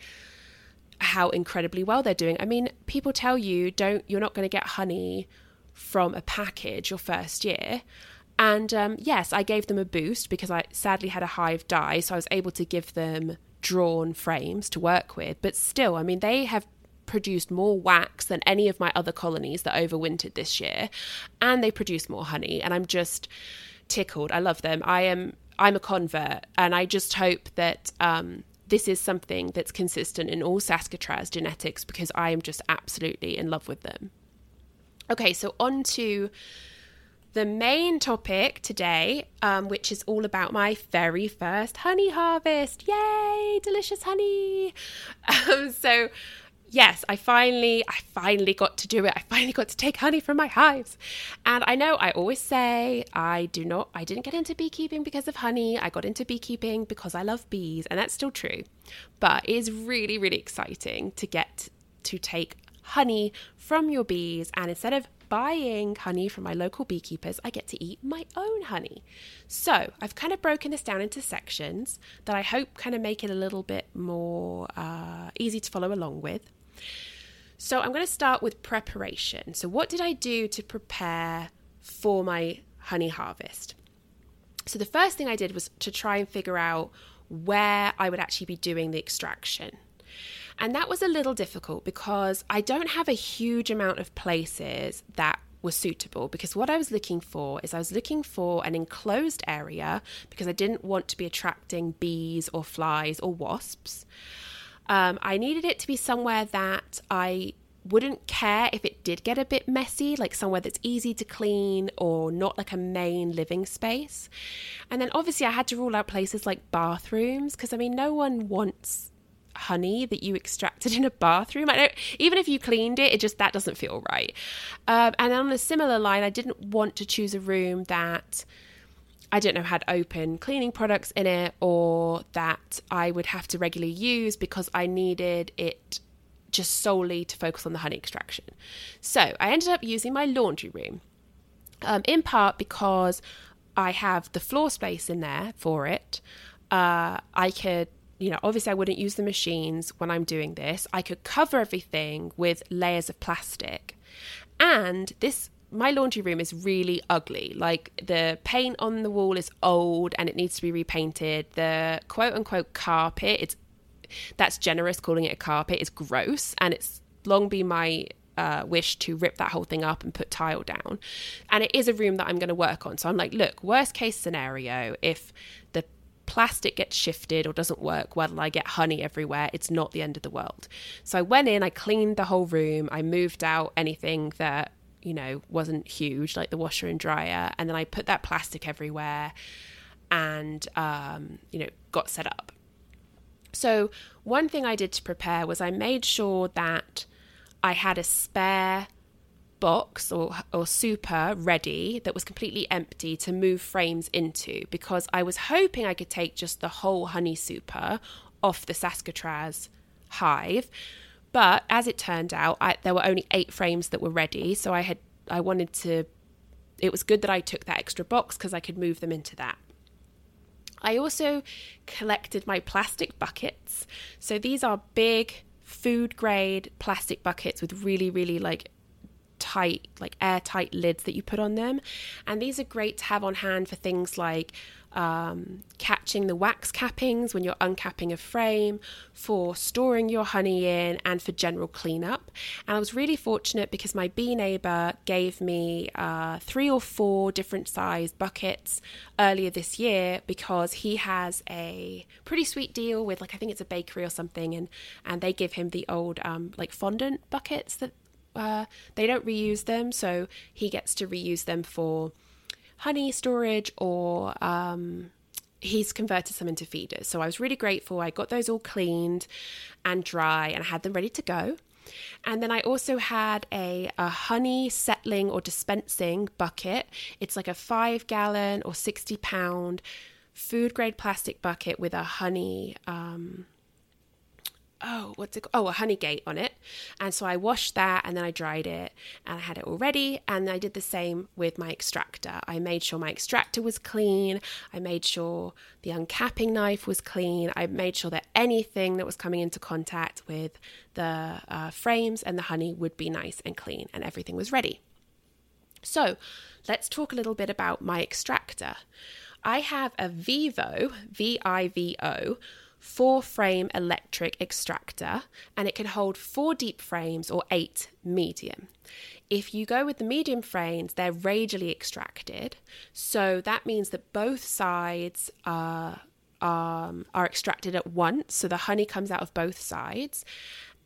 how incredibly well they're doing. I mean, people tell you don't you're not going to get honey from a package your first year. And um, yes, I gave them a boost because I sadly had a hive die, so I was able to give them drawn frames to work with. But still, I mean, they have produced more wax than any of my other colonies that overwintered this year, and they produce more honey. And I'm just tickled. I love them. I am. I'm a convert, and I just hope that um, this is something that's consistent in all Saskatraz genetics because I am just absolutely in love with them. Okay, so on to the main topic today, um, which is all about my very first honey harvest. Yay, delicious honey! Um, so, yes, I finally, I finally got to do it. I finally got to take honey from my hives. And I know I always say I do not, I didn't get into beekeeping because of honey. I got into beekeeping because I love bees, and that's still true. But it is really, really exciting to get to take honey from your bees. And instead of buying honey from my local beekeepers, I get to eat my own honey. So I've kind of broken this down into sections that I hope kind of make it a little bit more uh, easy to follow along with. So I'm going to start with preparation. So, what did I do to prepare for my honey harvest? So, the first thing I did was to try and figure out where I would actually be doing the extraction. And that was a little difficult because I don't have a huge amount of places that were suitable because what I was looking for is I was looking for an enclosed area because I didn't want to be attracting bees or flies or wasps. Um, I needed it to be somewhere that I wouldn't care if it did get a bit messy, like somewhere that's easy to clean or not like a main living space. And then obviously, I had to rule out places like bathrooms because I mean, no one wants honey that you extracted in a bathroom. I don't, even if you cleaned it, it just that doesn't feel right. Um, and on a similar line, I didn't want to choose a room that I don't know, had open cleaning products in it or that I would have to regularly use because I needed it just solely to focus on the honey extraction. So I ended up using my laundry room, um, in part because I have the floor space in there for it. Uh, I could, you know, obviously I wouldn't use the machines when I'm doing this. I could cover everything with layers of plastic. And this my laundry room is really ugly. Like the paint on the wall is old and it needs to be repainted. The quote unquote carpet, it's that's generous calling it a carpet, is gross and it's long been my uh, wish to rip that whole thing up and put tile down. And it is a room that I'm going to work on. So I'm like, look, worst case scenario, if the plastic gets shifted or doesn't work well, I get honey everywhere, it's not the end of the world. So I went in, I cleaned the whole room, I moved out anything that you know, wasn't huge, like the washer and dryer. And then I put that plastic everywhere and, um, you know, got set up. So, one thing I did to prepare was I made sure that I had a spare box or, or super ready that was completely empty to move frames into because I was hoping I could take just the whole honey super off the Saskatraz hive but as it turned out, I, there were only eight frames that were ready. So I had I wanted to. It was good that I took that extra box because I could move them into that. I also collected my plastic buckets. So these are big food grade plastic buckets with really, really like tight, like airtight lids that you put on them. And these are great to have on hand for things like um, catching the wax cappings when you're uncapping a frame, for storing your honey in, and for general cleanup. And I was really fortunate because my bee neighbor gave me uh, three or four different sized buckets earlier this year because he has a pretty sweet deal with like I think it's a bakery or something, and and they give him the old um, like fondant buckets that uh, they don't reuse them, so he gets to reuse them for honey storage or um, he's converted some into feeders. So I was really grateful. I got those all cleaned and dry and I had them ready to go. And then I also had a, a honey settling or dispensing bucket. It's like a five gallon or 60 pound food grade plastic bucket with a honey um, oh, what's it? Oh, a honey gate on it. And so I washed that and then I dried it and I had it all ready. And I did the same with my extractor. I made sure my extractor was clean. I made sure the uncapping knife was clean. I made sure that anything that was coming into contact with the uh, frames and the honey would be nice and clean and everything was ready. So let's talk a little bit about my extractor. I have a Vivo, V I V O, four frame electric extractor and it can hold four deep frames or eight medium. If you go with the medium frames, they're radially extracted. So that means that both sides are, um, are extracted at once. So the honey comes out of both sides.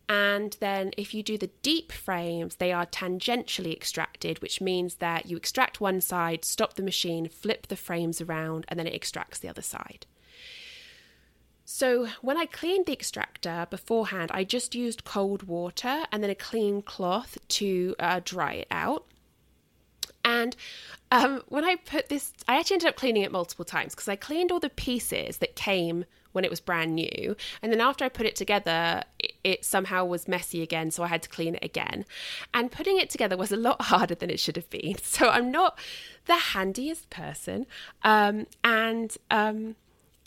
And then if you do the deep frames, they are tangentially extracted, which means that you extract one side, stop the machine, flip the frames around, and then it extracts the other side. So, when I cleaned the extractor beforehand, I just used cold water and then a clean cloth to uh, dry it out. And um, when I put this, I actually ended up cleaning it multiple times because I cleaned all the pieces that came when it was brand new. And then after I put it together, it, it, somehow was messy again. So I had to clean it again. And putting it together was a lot harder than it should have been. So I'm not the handiest person. Um, and um,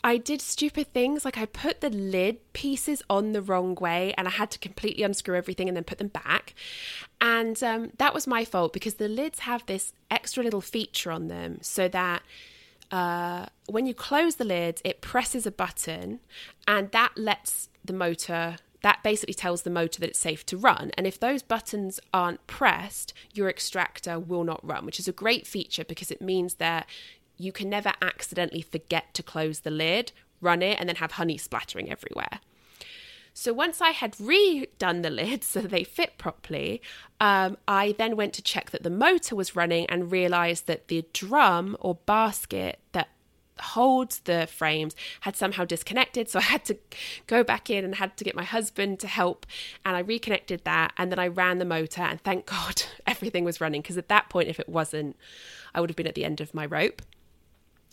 I did stupid things like I put the lid pieces on the wrong way and I had to completely unscrew everything and then put them back. And um, that was my fault because the lids have this extra little feature on them so that uh, when you close the lids, it presses a button and that lets the motor that basically tells the motor that it's safe to run. And if those buttons aren't pressed, your extractor will not run, which is a great feature because it means that you can never accidentally forget to close the lid, run it, and then have honey splattering everywhere. So once I had redone the lids so they fit properly, um, I then went to check that the motor was running and realized that the drum or basket that holds the frames had somehow disconnected. So I had to go back in and had to get my husband to help. And I reconnected that and then I ran the motor. And thank God everything was running because at that point, if it wasn't, I would have been at the end of my rope.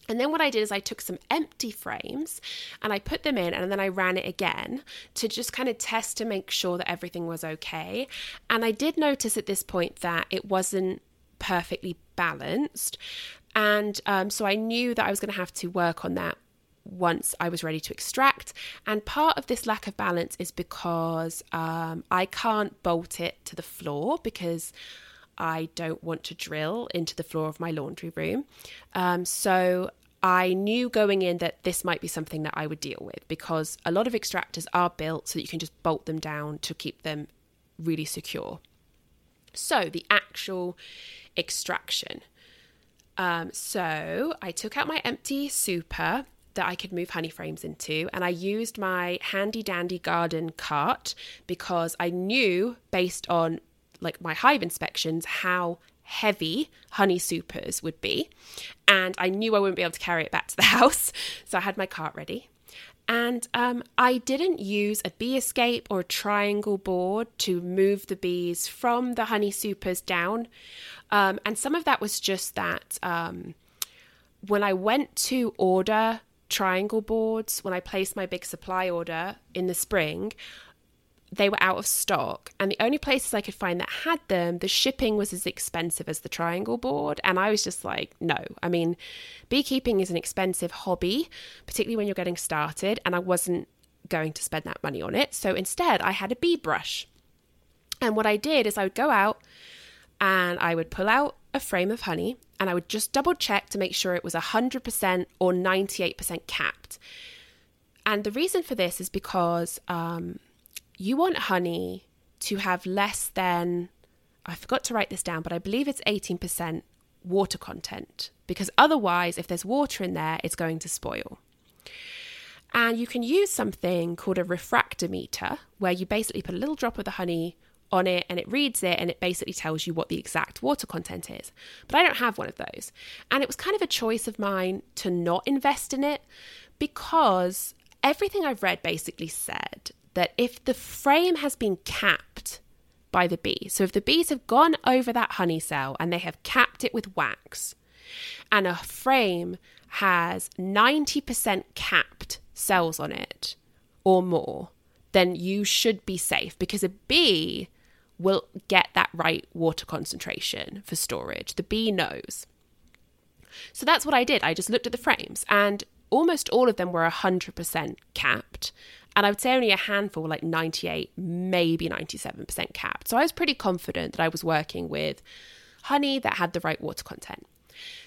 And then what I did is I took some empty frames and I put them in and then I ran it again to just kind of test to make sure that everything was okay. And I did notice at this point that it wasn't perfectly balanced. And um, so I knew that I was going to have to work on that once I was ready to extract. And part of this lack of balance is because um, I can't bolt it to the floor because I don't want to drill into the floor of my laundry room. Um, so I knew going in that this might be something that I would deal with because a lot of extractors are built so that you can just bolt them down to keep them really secure. So the actual extraction. Um, so I took out my empty super that I could move honey frames into, and I used my handy dandy garden cart because I knew based on like my hive inspections how heavy honey supers would be. And I knew I wouldn't be able to carry it back to the house. So I had my cart ready. And um, I didn't use a bee escape or a triangle board to move the bees from the honey supers down. Um, and some of that was just that um, when I went to order triangle boards, when I placed my big supply order in the spring, they were out of stock. And the only places I could find that had them the shipping was as expensive as the triangle board. And I was just like no. I mean beekeeping is an expensive hobby particularly when you're getting started. And I wasn't going to spend that money on it. So instead I had a bee brush. And what I did is I would go out and I would pull out a frame of honey and I would just double check to make sure it was 100% or 98% capped. And the reason for this is because um, you want honey to have less than, I forgot to write this down, but I believe it's 18% water content because otherwise, if there's water in there, it's going to spoil. And you can use something called a refractometer, where you basically put a little drop of the honey on it and it reads it and it basically tells you what the exact water content is. But I don't have one of those. And it was kind of a choice of mine to not invest in it because everything I've read basically said that if the frame has been capped by the bee, so if the bees have gone over that honey cell and they have capped it with wax, and a frame has 90% capped cells on it or more, then you should be safe because a bee will get that right water concentration for storage. The bee knows. So that's what I did. I just looked at the frames and almost all of them were 100% capped. And I would say only a handful, like 98, maybe 97% capped. So I was pretty confident that I was working with honey that had the right water content.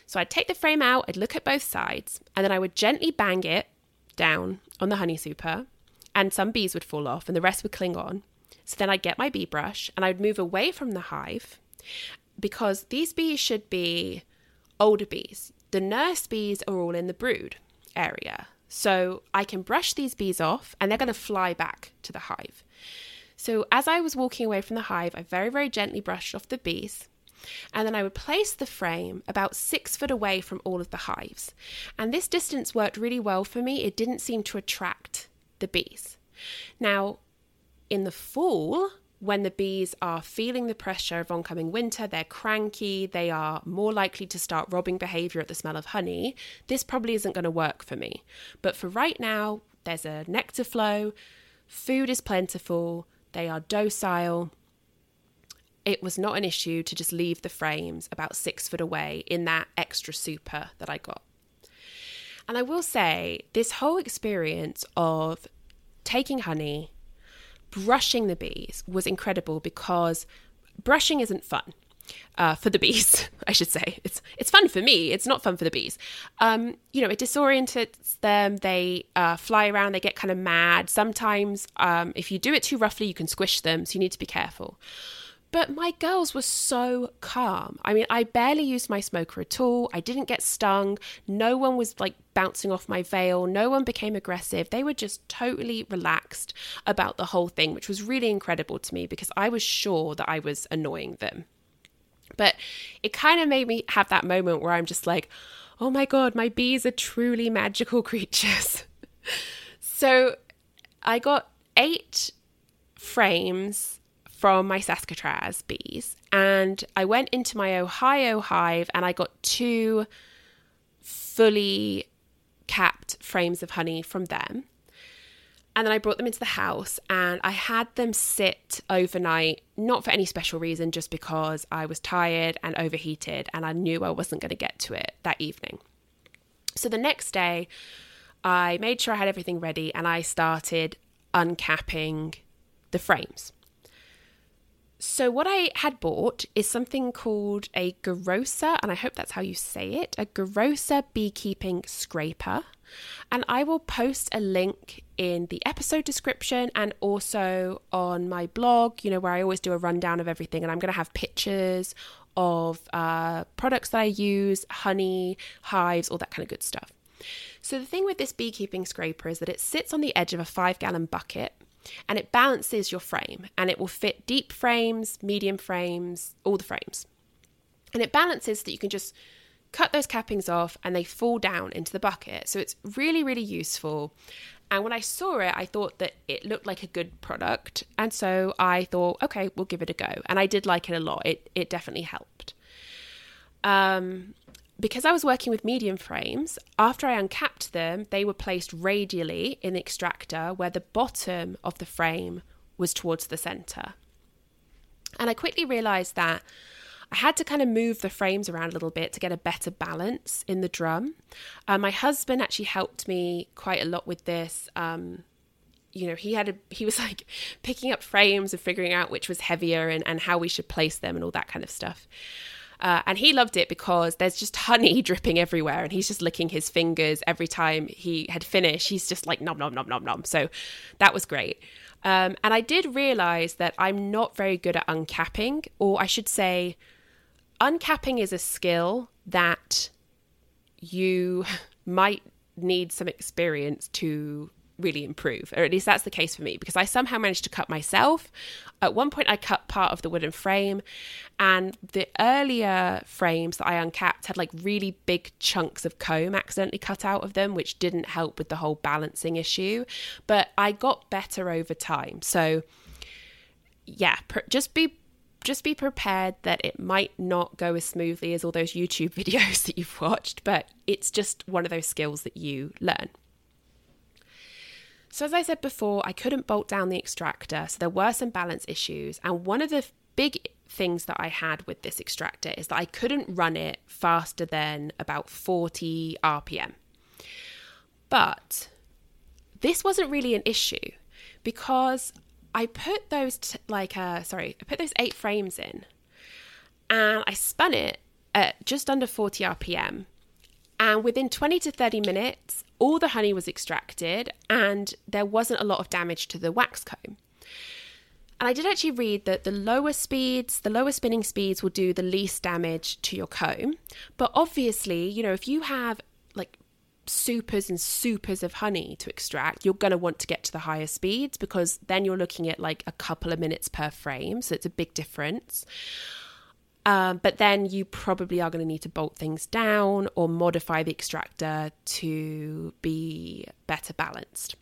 So I'd take the frame out, I'd look at both sides, and then I would gently bang it down on the honey super, and some bees would fall off and the rest would cling on. So then I'd get my bee brush and I would move away from the hive because these bees should be older bees. The nurse bees are all in the brood area. So I can brush these bees off and they're going to fly back to the hive. So as I was walking away from the hive, I very, very gently brushed off the bees. And then I would place the frame about six foot away from all of the hives. And this distance worked really well for me. It didn't seem to attract the bees. Now, in the fall, when the bees are feeling the pressure of oncoming winter, they're cranky, they are more likely to start robbing behavior at the smell of honey, this probably isn't going to work for me. But for right now, there's a nectar flow, food is plentiful, they are docile. It was not an issue to just leave the frames about six foot away in that extra super that I got. And I will say, this whole experience of taking honey, brushing the bees was incredible because brushing isn't fun. Uh, for the bees, I should say. It's it's fun for me. It's not fun for the bees. Um, you know, it disorientates them. They uh, fly around. They get kind of mad. Sometimes, um, if you do it too roughly, you can squish them. So you need to be careful. But my girls were so calm. I mean, I barely used my smoker at all. I didn't get stung. No one was like bouncing off my veil. No one became aggressive. They were just totally relaxed about the whole thing, which was really incredible to me because I was sure that I was annoying them. But it kind of made me have that moment where I'm just like, oh my God, my bees are truly magical creatures. so I got eight frames from my Saskatraz bees. And I went into my Ohio hive and I got two fully capped frames of honey from them. And then I brought them into the house and I had them sit overnight, not for any special reason, just because I was tired and overheated and I knew I wasn't going to get to it that evening. So the next day, I made sure I had everything ready and I started uncapping the frames. So, what I had bought is something called a Garosa, and I hope that's how you say it a Garosa beekeeping scraper. And I will post a link in the episode description and also on my blog, you know, where I always do a rundown of everything. And I'm going to have pictures of uh, products that I use, honey, hives, all that kind of good stuff. So, the thing with this beekeeping scraper is that it sits on the edge of a five gallon bucket and it balances your frame and it will fit deep frames, medium frames, all the frames. And it balances that you can just cut those cappings off and they fall down into the bucket. So it's really, really useful. And when I saw it, I thought that it looked like a good product. And so I thought, okay, we'll give it a go. And I did like it a lot. It, it definitely helped. Um, because I was working with medium frames, after I uncapped them, they were placed radially in the extractor where the bottom of the frame was towards the center. And I quickly realized that I had to kind of move the frames around a little bit to get a better balance in the drum. Uh, my husband actually helped me quite a lot with this. Um, you know, he had a he was like picking up frames and figuring out which was heavier and, and how we should place them and all that kind of stuff. Uh, and he loved it because there's just honey dripping everywhere, and he's just licking his fingers every time he had finished. He's just like nom nom nom nom nom. So that was great. Um, and I did realize that I'm not very good at uncapping, or I should say, uncapping is a skill that you might need some experience to really improve, or at least that's the case for me, because I somehow managed to cut myself. At one point, I cut part of the wooden frame, and the earlier frames that I uncapped had like really big chunks of comb accidentally cut out of them, which didn't help with the whole balancing issue. But I got better over time. So, yeah, just be just be prepared that it might not go as smoothly as all those YouTube videos that you've watched, but it's just one of those skills that you learn. So, as I said before, I couldn't bolt down the extractor, so there were some balance issues. And one of the big things that I had with this extractor is that I couldn't run it faster than about 40 RPM. But this wasn't really an issue because I put those t- like uh sorry, I put those 8 frames in and I spun it at just under 40 RPM. And within 20 to 30 minutes, all the honey was extracted and there wasn't a lot of damage to the wax comb. And I did actually read that the lower speeds, the lower spinning speeds will do the least damage to your comb. But obviously, you know, if you have like supers and supers of honey to extract, you're going to want to get to the higher speeds because then you're looking at like a couple of minutes per frame. So it's a big difference. Um, but then you probably are going to need to bolt things down or modify the extractor to be better balanced.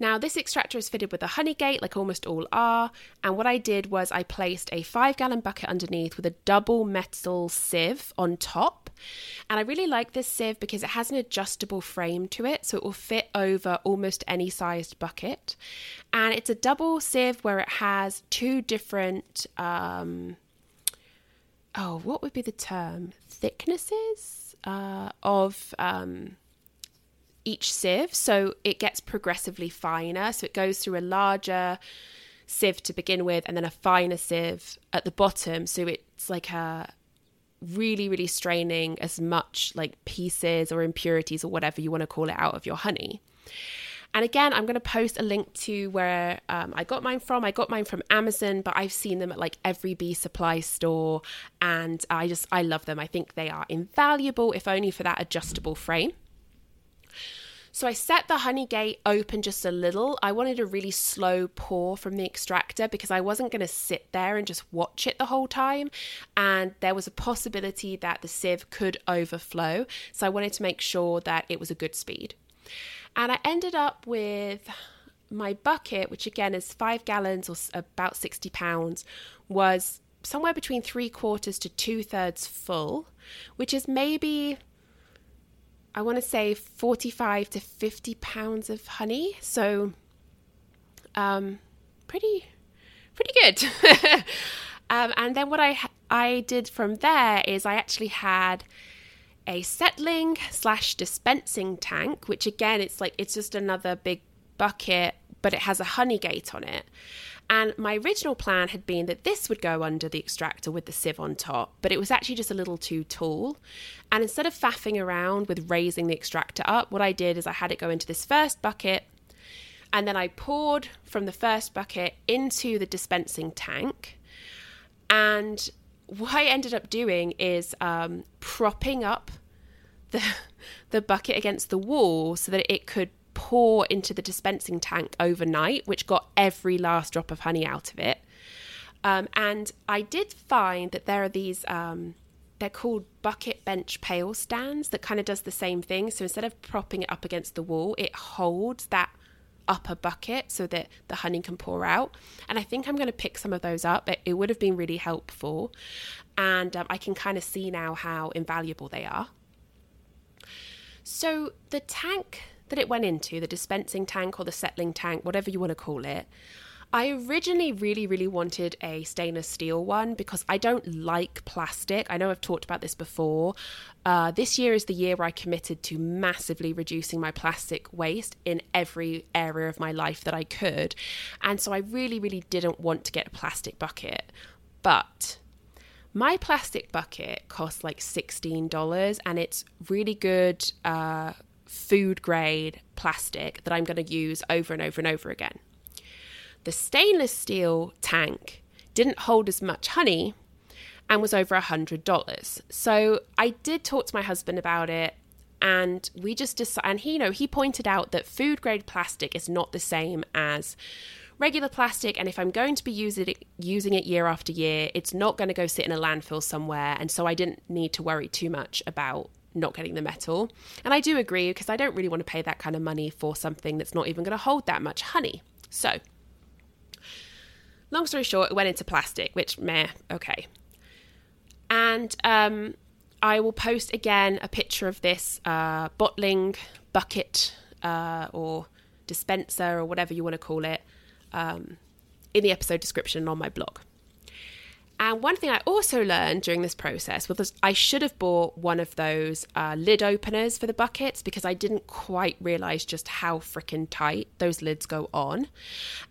Now, this extractor is fitted with a honey gate, like almost all are. And what I did was I placed a five gallon bucket underneath with a double metal sieve on top. And I really like this sieve because it has an adjustable frame to it, so it will fit over almost any sized bucket. And it's a double sieve where it has two different, um, oh, what would be the term? Thicknesses uh, of. Um, each sieve. So it gets progressively finer. So it goes through a larger sieve to begin with and then a finer sieve at the bottom. So it's like a really, really straining as much like pieces or impurities or whatever you want to call it out of your honey. And again, I'm going to post a link to where um, I got mine from. I got mine from Amazon, but I've seen them at like every bee supply store, and I just I love them. I think they are invaluable, if only for that adjustable frame. So I set the honey gate open just a little. I wanted a really slow pour from the extractor because I wasn't going to sit there and just watch it the whole time. And there was a possibility that the sieve could overflow. So I wanted to make sure that it was a good speed. And I ended up with my bucket, which again is five gallons or about 60 pounds, was somewhere between three quarters to two thirds full, which is maybe I want to say 45 to 50 pounds of honey. So, um, pretty, pretty good. um, and then what I I did from there is I actually had a settling slash dispensing tank, which again it's like it's just another big bucket, but it has a honey gate on it. And my original plan had been that this would go under the extractor with the sieve on top, but it was actually just a little too tall. And instead of faffing around with raising the extractor up, what I did is I had it go into this first bucket, and then I poured from the first bucket into the dispensing tank. And what I ended up doing is um, propping up the the bucket against the wall so that it could pour into the dispensing tank overnight, which got every last drop of honey out of it. Um, and I did find that there are these, um, they're called bucket bench pail stands that kind of does the same thing. So instead of propping it up against the wall, it holds that upper bucket so that the honey can pour out. And I think I'm going to pick some of those up. It, it would have been really helpful. And um, I can kind of see now how invaluable they are. So the tank that it went into, the dispensing tank or the settling tank, whatever you want to call it, I originally really, really wanted a stainless steel one because I don't like plastic. I know I've talked about this before. Uh, this year is the year where I committed to massively reducing my plastic waste in every area of my life that I could. And so I really, really didn't want to get a plastic bucket. But my plastic bucket costs like $16 and it's really good. Uh, food grade plastic that I'm going to use over and over and over again. The stainless steel tank didn't hold as much honey and was over a $100. So I did talk to my husband about it and we just decided, and he, you know, he pointed out that food grade plastic is not the same as regular plastic and if i'm going to be using it, using it year after year it's not going to go sit in a landfill somewhere and so i didn't need to worry too much about not getting the metal. And I do agree because I don't really want to pay that kind of money for something that's not even going to hold that much honey. So, long story short, it went into plastic, which meh, okay. And um, I will post again a picture of this uh, bottling bucket uh, or dispenser or whatever you want to call it um, in the episode description on my blog. And one thing I also learned during this process was I should have bought one of those uh, lid openers for the buckets because I didn't quite realize just how freaking tight those lids go on.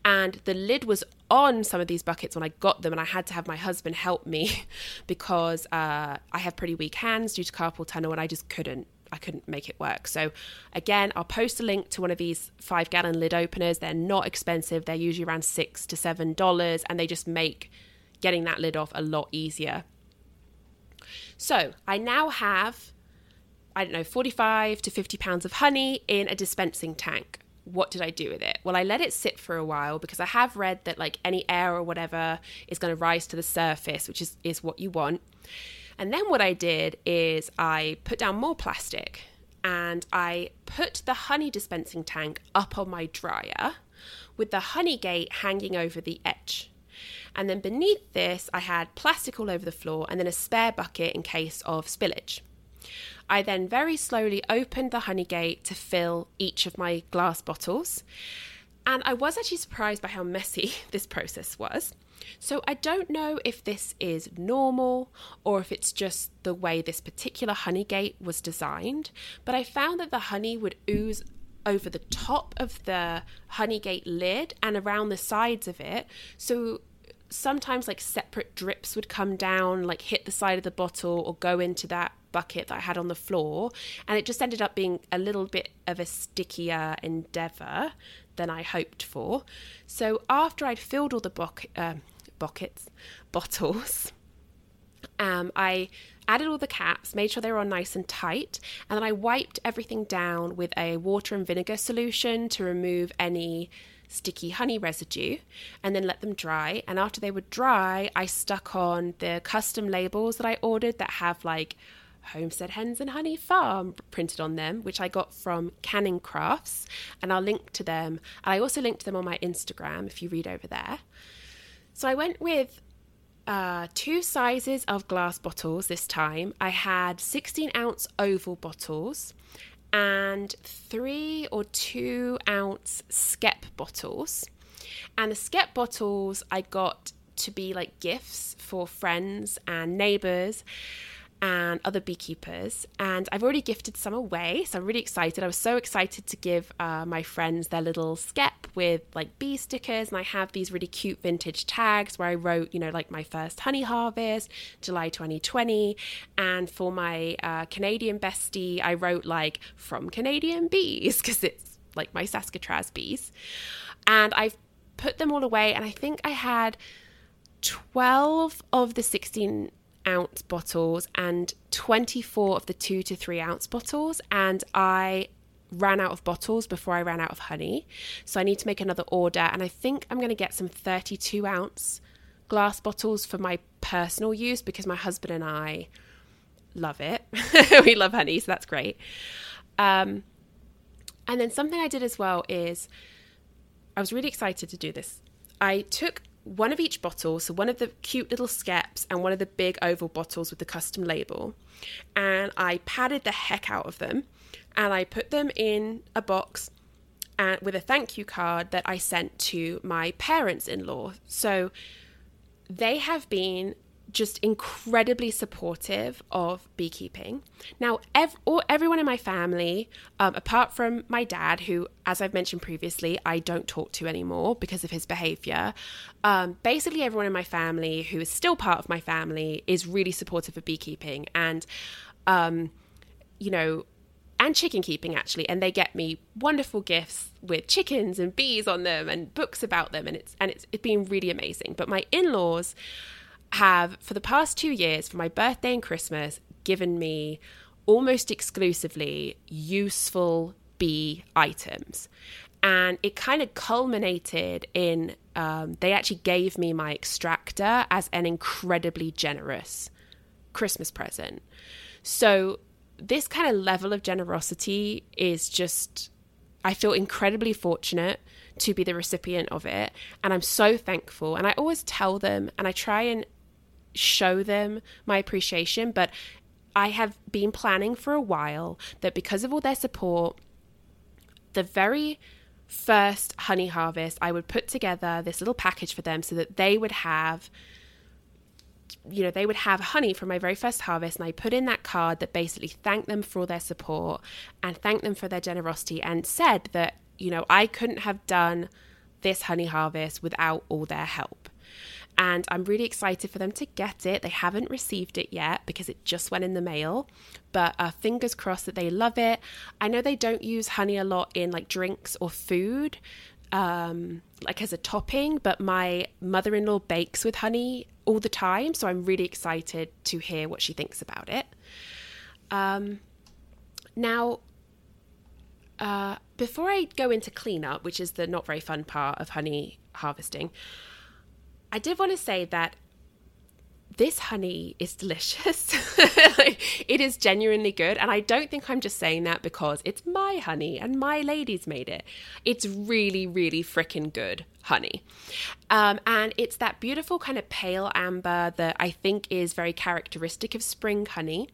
And the lid was on some of these buckets when I got them, and I had to have my husband help me because uh, I have pretty weak hands due to carpal tunnel, and I just couldn't. I couldn't make it work. So, again, I'll post a link to one of these five gallon lid openers. They're not expensive. They're usually around six to seven dollars, and they just make getting that lid off a lot easier. So I now have, I don't know, 45 to 50 pounds of honey in a dispensing tank. What did I do with it? Well, I let it sit for a while because I have read that like any air or whatever is going to rise to the surface, which is, is what you want. And then what I did is I put down more plastic and I put the honey dispensing tank up on my dryer with the honey gate hanging over the edge. And then beneath this, I had plastic all over the floor and then a spare bucket in case of spillage. I then very slowly opened the honey gate to fill each of my glass bottles. And I was actually surprised by how messy this process was. So I don't know if this is normal or if it's just the way this particular honey gate was designed, but I found that the honey would ooze over the top of the honey gate lid and around the sides of it. So sometimes like separate drips would come down, like hit the side of the bottle or go into that bucket that I had on the floor. And it just ended up being a little bit of a stickier endeavor than I hoped for. So after I'd filled all the bo- uh, buckets, bottles, um, I added all the caps, made sure they were all nice and tight, and then I wiped everything down with a water and vinegar solution to remove any sticky honey residue and then let them dry. And after they were dry, I stuck on the custom labels that I ordered that have like Homestead Hens and Honey Farm printed on them, which I got from Canning Crafts, and I'll link to them. I also linked to them on my Instagram if you read over there. So I went with uh, two sizes of glass bottles this time. I had 16 ounce oval bottles and three or two ounce skep bottles. And the skep bottles I got to be like gifts for friends and neighbors and other beekeepers. And I've already gifted some away, so I'm really excited. I was so excited to give uh, my friends their little skep with like bee stickers, and I have these really cute vintage tags where I wrote, you know, like my first honey harvest, July 2020. And for my uh, Canadian bestie, I wrote like from Canadian bees because it's like my Saskatraz bees. And I've put them all away, and I think I had 12 of the 16 ounce bottles and 24 of the two to three ounce bottles. And I ran out of bottles before I ran out of honey. So I need to make another order. And I think I'm going to get some 32 ounce glass bottles for my personal use because my husband and I love it. we love honey, so that's great. Um, and then something I did as well is I was really excited to do this. I took one of each bottle, so one of the cute little skeps and one of the big oval bottles with the custom label, and I padded the heck out of them and I put them in a box and with a thank you card that I sent to my parents in law. So they have been just incredibly supportive of beekeeping. Now, ev- all, everyone in my family, um, apart from my dad, who, as I've mentioned previously, I don't talk to anymore because of his behavior, um, basically everyone in my family who is still part of my family is really supportive of beekeeping. And, um, you know, and chicken keeping actually and they get me wonderful gifts with chickens and bees on them and books about them and it's and it's, it's been really amazing but my in-laws have, for the past two years, for my birthday and Christmas, given me almost exclusively useful bee items. And it kind of culminated in um, they actually gave me my extractor as an incredibly generous Christmas present. So, this kind of level of generosity is just, I feel incredibly fortunate to be the recipient of it. And I'm so thankful. And I always tell them, and I try and show them my appreciation, but I have been planning for a while that because of all their support, the very first honey harvest, I would put together this little package for them so that they would have you know they would have honey from my very first harvest and i put in that card that basically thanked them for all their support and thanked them for their generosity and said that you know i couldn't have done this honey harvest without all their help and I'm really excited for them to get it. They haven't received it yet because it just went in the mail, but uh, fingers crossed that they love it. I know they don't use honey a lot in like drinks or food, um, like as a topping, but my mother in law bakes with honey all the time, so I'm really excited to hear what she thinks about it. Um, now, uh, before I go into cleanup, which is the not very fun part of honey harvesting, I did want to say that this honey is delicious. it is genuinely good. And I don't think I'm just saying that because it's my honey and my ladies made it. It's really, really freaking good honey. Um, and it's that beautiful kind of pale amber that I think is very characteristic of spring honey.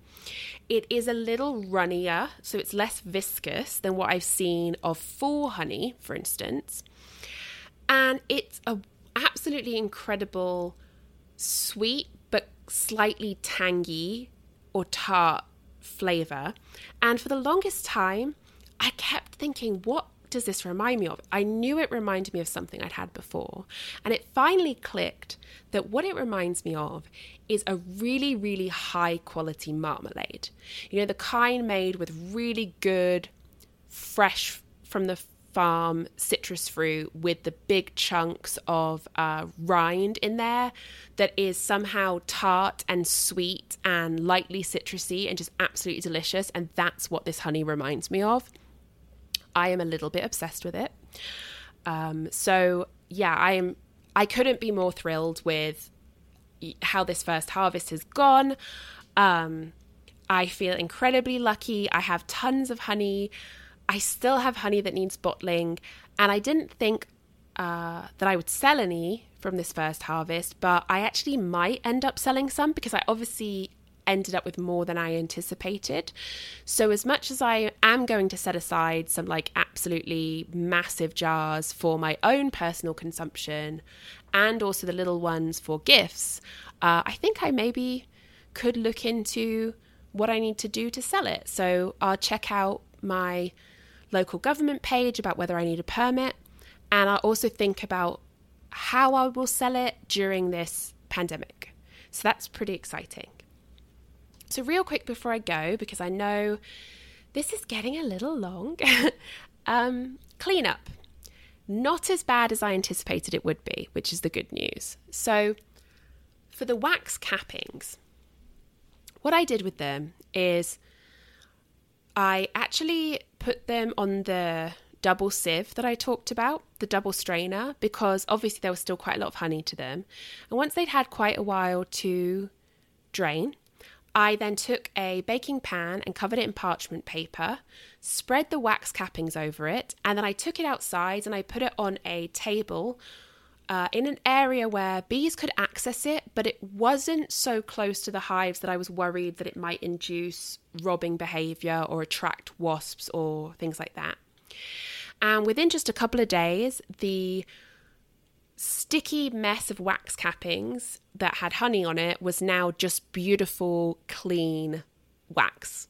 It is a little runnier, so it's less viscous than what I've seen of fall honey, for instance. And it's a absolutely incredible sweet but slightly tangy or tart flavor. And for the longest time, I kept thinking, what does this remind me of? I knew it reminded me of something I'd had before. And it finally clicked that what it reminds me of is a really, really high quality marmalade. You know, the kind made with really good, fresh from the farm citrus fruit with the big chunks of uh, rind in there that is somehow tart and sweet and lightly citrusy and just absolutely delicious. And that's what this honey reminds me of. I am a little bit obsessed with it. Um, so yeah, I am. I couldn't be more thrilled with how this first harvest has gone. Um, I feel incredibly lucky. I have tons of honey. I still have honey that needs bottling, and I didn't think uh, that I would sell any from this first harvest, but I actually might end up selling some because I obviously ended up with more than I anticipated. So, as much as I am going to set aside some like absolutely massive jars for my own personal consumption and also the little ones for gifts, uh, I think I maybe could look into what I need to do to sell it. So, I'll check out my local government page about whether I need a permit. And I also think about how I will sell it during this pandemic. So that's pretty exciting. So, real quick before I go, because I know this is getting a little long, um, cleanup. Not as bad as I anticipated it would be, which is the good news. So, for the wax cappings, what I did with them is I actually put them on the double sieve that I talked about, the double strainer, because obviously there was still quite a lot of honey to them. And once they'd had quite a while to drain, I then took a baking pan and covered it in parchment paper, spread the wax cappings over it, and then I took it outside and I put it on a table uh, in an area where bees could access it, but it wasn't so close to the hives that I was worried that it might induce robbing behavior or attract wasps or things like that. And within just a couple of days, the sticky mess of wax cappings that had honey on it was now just beautiful, clean wax.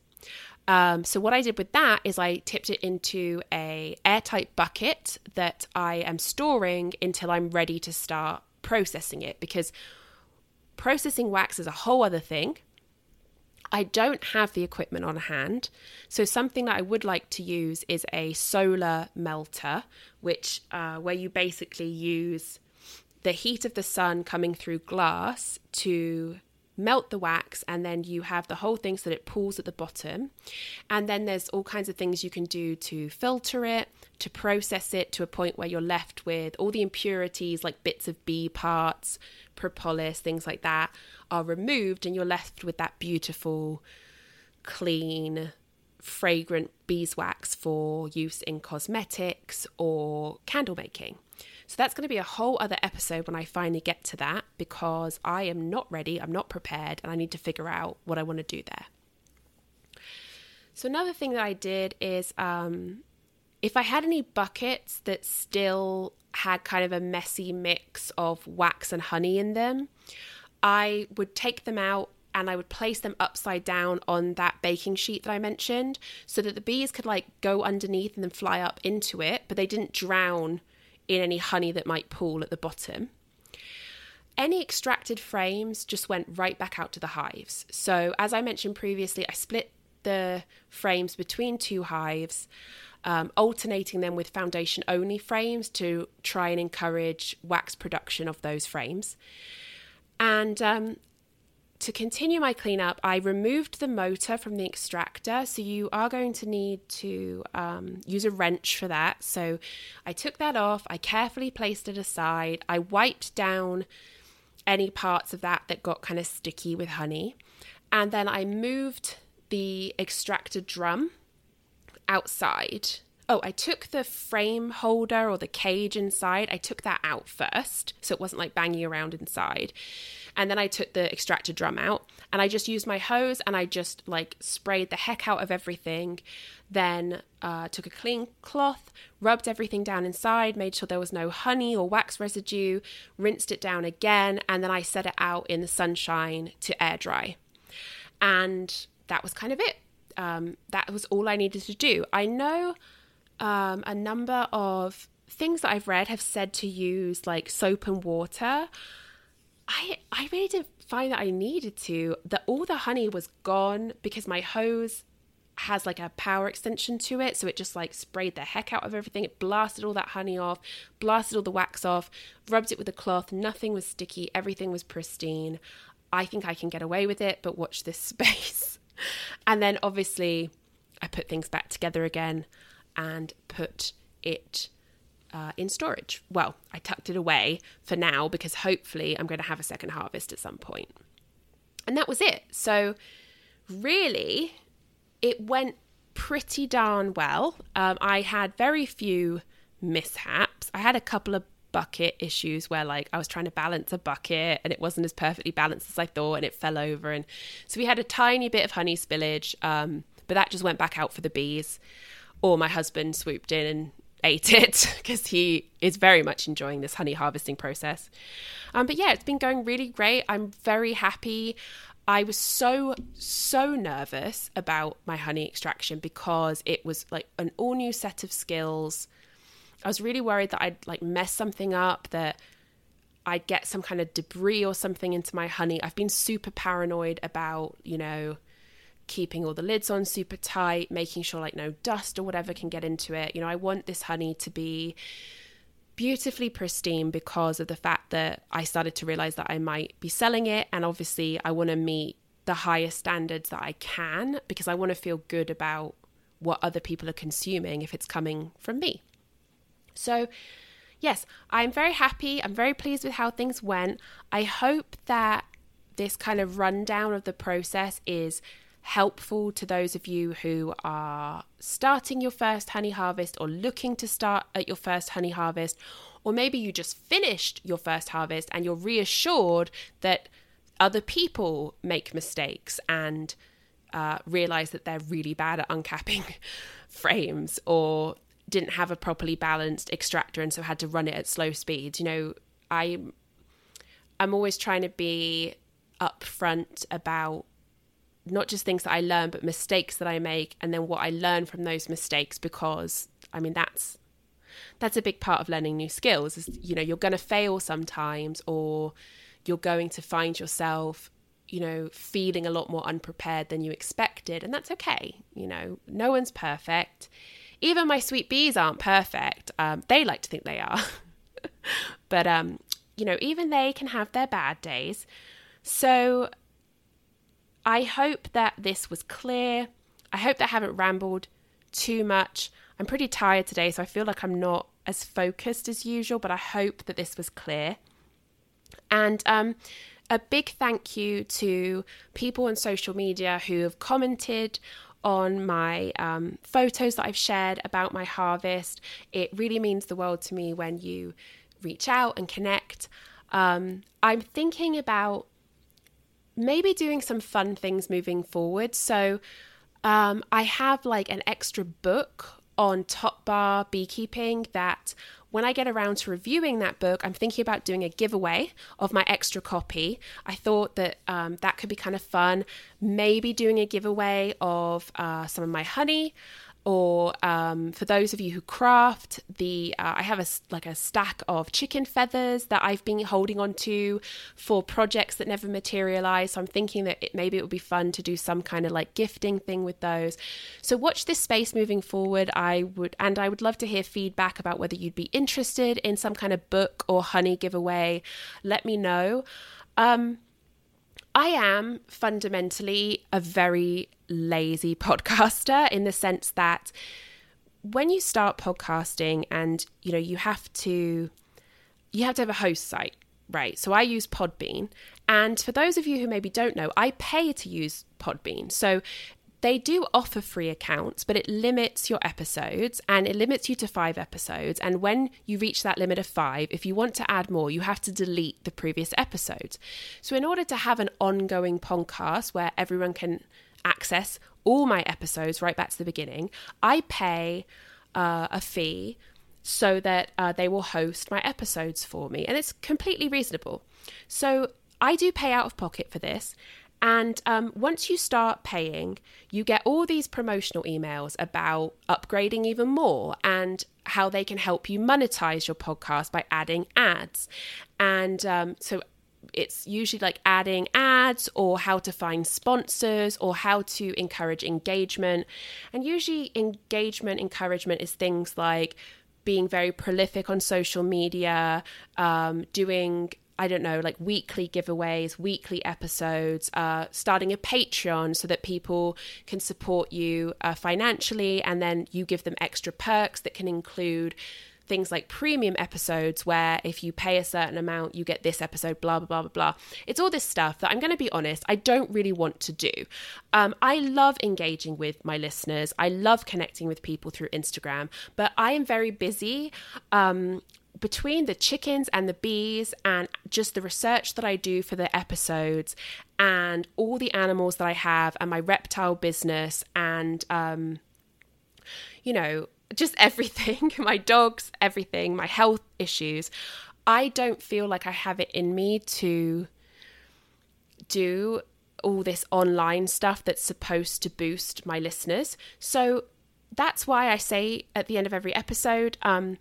Um, so what I did with that is I tipped it into a airtight bucket that I am storing until I'm ready to start processing it because processing wax is a whole other thing. I don't have the equipment on hand. So something that I would like to use is a solar melter, which uh, where you basically use the heat of the sun coming through glass to melt the wax, and then you have the whole thing so that it pools at the bottom. And then there's all kinds of things you can do to filter it, to process it to a point where you're left with all the impurities, like bits of bee parts, propolis, things like that, are removed, and you're left with that beautiful, clean, fragrant beeswax for use in cosmetics or candle making. So that's going to be a whole other episode when I finally get to that because I am not ready, I'm not prepared, and I need to figure out what I want to do there. So, another thing that I did is um, if I had any buckets that still had kind of a messy mix of wax and honey in them, I would take them out and I would place them upside down on that baking sheet that I mentioned so that the bees could like go underneath and then fly up into it, but they didn't drown in any honey that might pool at the bottom. Any extracted frames just went right back out to the hives. So, as I mentioned previously, I split the frames between two hives, um, alternating them with foundation only frames to try and encourage wax production of those frames. And um, to continue my cleanup, I removed the motor from the extractor. So you are going to need to um, use a wrench for that. So I took that off, I carefully placed it aside, I wiped down any parts of that that got kind of sticky with honey. And then I moved the extractor drum outside. Oh, I took the frame holder or the cage inside, I took that out first. So it wasn't like banging around inside. And then I took the extractor drum out and I just used my hose and I just like sprayed the heck out of everything. Then uh, took a clean cloth, rubbed everything down inside, made sure there was no honey or wax residue, rinsed it down again, and then I set it out in the sunshine to air dry. And that was kind of it. Um, that was all I needed to do. I know um, a number of things that I've read have said to use like soap and water. I I really didn't find that I needed to. That all the honey was gone because my hose has like a power extension to it, so it just like sprayed the heck out of everything. It blasted all that honey off, blasted all the wax off, rubbed it with a cloth. Nothing was sticky. Everything was pristine. I think I can get away with it, but watch this space. and then obviously, I put things back together again and put it uh, in storage. Well, I tucked it away for now because hopefully I'm going to have a second harvest at some point. And that was it. So, really, it went pretty darn well. Um, I had very few mishaps. I had a couple of bucket issues where like I was trying to balance a bucket and it wasn't as perfectly balanced as I thought and it fell over and so we had a tiny bit of honey spillage um, but that just went back out for the bees or my husband swooped in and ate it because he is very much enjoying this honey harvesting process. Um, but yeah it's been going really great. I'm very happy. I was so so nervous about my honey extraction because it was like an all new set of skills. I was really worried that I'd like mess something up, that I'd get some kind of debris or something into my honey. I've been super paranoid about, you know, keeping all the lids on super tight, making sure like no dust or whatever can get into it. You know, I want this honey to be beautifully pristine because of the fact that I started to realize that I might be selling it. And obviously, I want to meet the highest standards that I can because I want to feel good about what other people are consuming if it's coming from me. So, yes, I'm very happy. I'm very pleased with how things went. I hope that this kind of rundown of the process is helpful to those of you who are starting your first honey harvest or looking to start at your first honey harvest, or maybe you just finished your first harvest and you're reassured that other people make mistakes and uh, realize that they're really bad at uncapping frames or didn't have a properly balanced extractor and so had to run it at slow speeds. You know, I I'm always trying to be upfront about not just things that I learn, but mistakes that I make, and then what I learn from those mistakes. Because I mean, that's that's a big part of learning new skills. Is you know, you're going to fail sometimes, or you're going to find yourself, you know, feeling a lot more unprepared than you expected, and that's okay. You know, no one's perfect even my sweet bees aren't perfect. Um, they like to think they are. but, um, you know, even they can have their bad days. So I hope that this was clear. I hope that I haven't rambled too much. I'm pretty tired today, so I feel like I'm not as focused as usual, but I hope that this was clear. And um, a big thank you to people on social media who have commented on my um, photos that I've shared about my harvest. It really means the world to me when you reach out and connect. Um, I'm thinking about maybe doing some fun things moving forward. So um, I have like an extra book on top bar beekeeping that when I get around to reviewing that book, I'm thinking about doing a giveaway of my extra copy. I thought that um, that could be kind of fun. Maybe doing a giveaway of uh, some of my honey or um, for those of you who craft the uh, i have a like a stack of chicken feathers that i've been holding on to for projects that never materialize. So i'm thinking that it, maybe it would be fun to do some kind of like gifting thing with those. So watch this space moving forward. I would and i would love to hear feedback about whether you'd be interested in some kind of book or honey giveaway. Let me know. Um, I am fundamentally a very lazy podcaster in the sense that when you start podcasting and you know you have to you have to have a host site right? So I use Podbean. And for those of you who maybe don't know, I pay to use Podbean. So they do offer free accounts, but it limits your episodes and it limits you to five episodes. And when you reach that limit of five, if you want to add more, you have to delete the previous episodes. So, in order to have an ongoing podcast where everyone can access all my episodes right back to the beginning, I pay uh, a fee so that uh, they will host my episodes for me. And it's completely reasonable. So, I do pay out of pocket for this. And um, once you start paying, you get all these promotional emails about upgrading even more and how they can help you monetize your podcast by adding ads. And um, so it's usually like adding ads or how to find sponsors or how to encourage engagement. And usually, engagement encouragement is things like being very prolific on social media, um, doing I don't know, like weekly giveaways, weekly episodes, uh, starting a Patreon so that people can support you uh, financially, and then you give them extra perks that can include things like premium episodes where if you pay a certain amount you get this episode blah blah blah blah blah. It's all this stuff that i'm going to be honest i don't really want to do. Um, i love engaging with my listeners. I love connecting with people through instagram but i am very busy um, between the chickens and the bees and just the research that I do for the episodes and all the animals that I have and my reptile business and um, you know just everything my dogs everything my health issues. I don't feel like I have it in me to do all this online stuff that's supposed to boost my listeners. So that's why I say at the end of every episode um,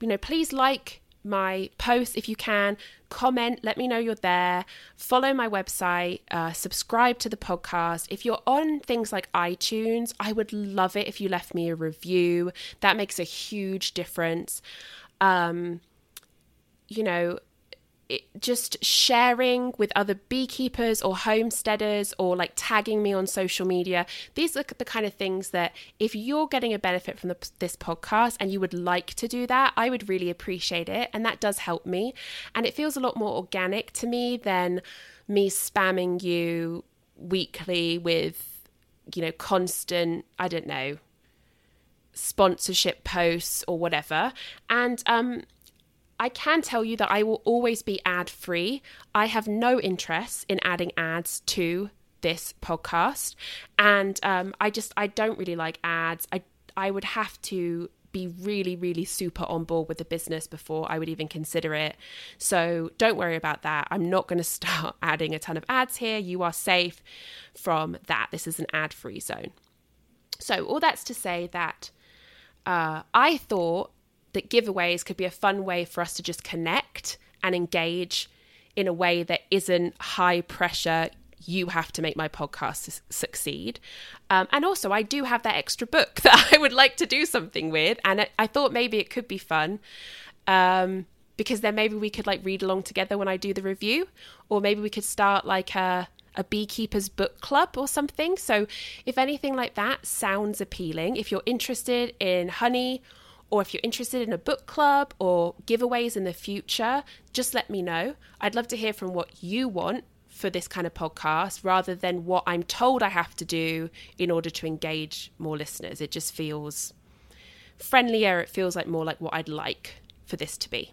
you know, please like my posts if you can, comment, let me know you're there, follow my website, uh, subscribe to the podcast. If you're on things like iTunes, I would love it if you left me a review. That makes a huge difference. Um, you know, it, just sharing with other beekeepers or homesteaders or like tagging me on social media. These are the kind of things that if you're getting a benefit from the, this podcast and you would like to do that i would really appreciate it and that does help me. And it feels a lot more organic to me than me spamming you weekly with you know constant i don't know sponsorship posts or whatever. And um I can tell you that I will always be ad free. I have no interest in adding ads to this podcast, and um, I just I don't really like ads. I I would have to be really really super on board with the business before I would even consider it. So don't worry about that. I'm not going to start adding a ton of ads here. You are safe from that. This is an ad free zone. So all that's to say that uh, I thought that giveaways could be a fun way for us to just connect and engage in a way that isn't high pressure you have to make my podcast succeed. Um, and also, I do have that extra book that I would like to do something with. And I, thought maybe it could be fun um, because then maybe we could like read along together when I do the review, or maybe we could start like a, a beekeeper's book club or something. So, if anything like that sounds appealing, if you're interested in honey or if you're interested in a book club or giveaways in the future, just let me know. I'd love to hear from what you want for this kind of podcast rather than what I'm told I have to do in order to engage more listeners. It just feels friendlier, it feels like more like what I'd like for this to be.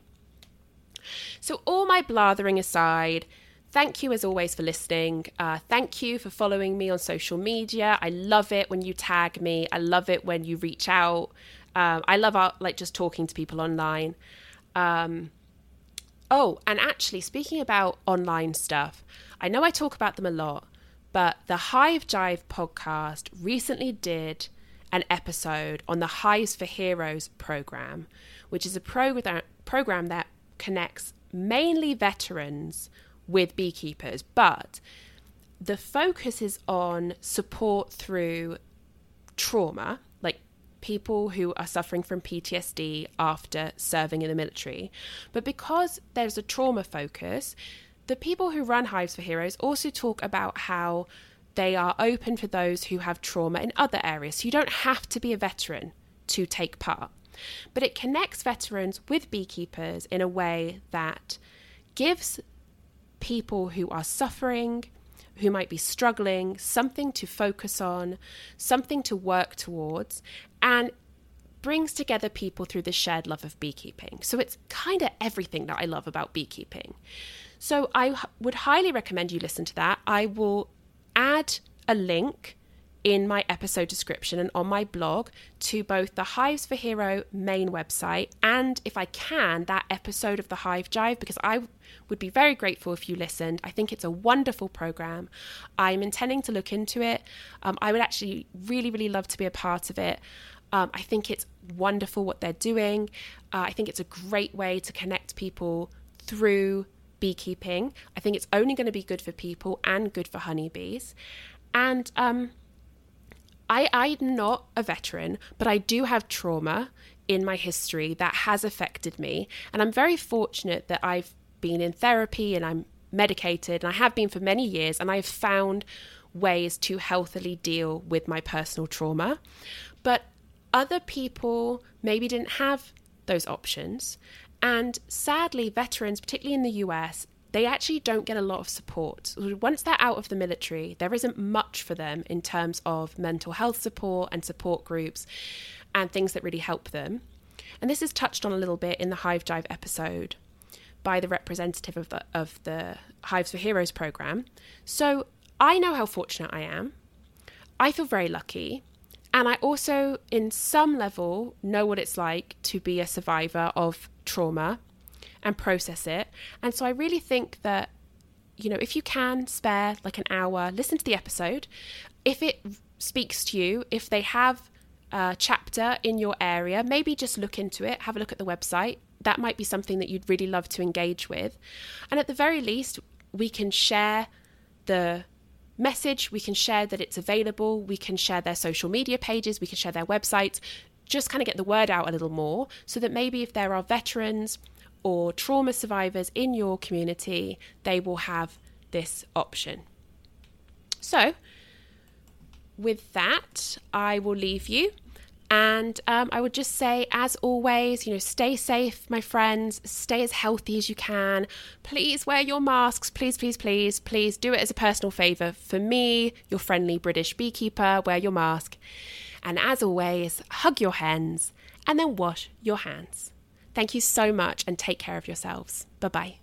So, all my blathering aside, thank you as always for listening. Uh, thank you for following me on social media. I love it when you tag me, I love it when you reach out. Um, I love art, like just talking to people online. Um, oh, and actually, speaking about online stuff, I know I talk about them a lot, but the Hive Jive podcast recently did an episode on the Hives for Heroes program, which is a program program that connects mainly veterans with beekeepers, but the focus is on support through trauma people who are suffering from PTSD after serving in the military. But because there's a trauma focus, the people who run Hives for Heroes also talk about how they are open for those who have trauma in other areas. So you don't have to be a veteran to take part. But it connects veterans with beekeepers in a way that gives people who are suffering, who might be struggling, something to focus on, something to work towards, and brings together people through the shared love of beekeeping. So it's kind of everything that I love about beekeeping. So I would highly recommend you listen to that. I will add a link in my episode description and on my blog to both the Hives for Hero main website and, if I can, that episode of the Hive Jive because I would be very grateful if you listened. I think it's a wonderful program. I'm intending to look into it. Um, I would actually really, really love to be a part of it. Um, I think it's wonderful what they're doing. Uh, I think it's a great way to connect people through beekeeping. I think it's only going to be good for people and good for honeybees. And um, I, I'm not a veteran, but I do have trauma in my history that has affected me. And I'm very fortunate that I've been in therapy and I'm medicated, and I have been for many years, and I've found ways to healthily deal with my personal trauma. But other people maybe didn't have those options. And sadly, veterans, particularly in the US, they actually don't get a lot of support. Once they're out of the military, there isn't much for them in terms of mental health support and support groups and things that really help them. And this is touched on a little bit in the Hive Jive episode by the representative of the, of the Hives for Heroes program. So I know how fortunate I am. I feel very lucky. And I also, in some level, know what it's like to be a survivor of trauma and process it. And so I really think that, you know, if you can spare like an hour, listen to the episode. If it speaks to you, if they have a chapter in your area, maybe just look into it, have a look at the website. That might be something that you'd really love to engage with. And at the very least, we can share the message, we can share that it's available, we can share their social media pages, we can share their websites, just kind of get the word out a little more so that maybe if there are veterans or trauma survivors in your community, they will have this option. So, with that, I will leave you. And um, I would just say, as always, you know, stay safe, my friends. Stay as healthy as you can. Please wear your masks. Please, please, please, please do it as a personal favour. For me, your friendly British beekeeper, wear your mask. And as always, hug your hens and then wash your hands. Thank you so much and take care of yourselves. Bye bye.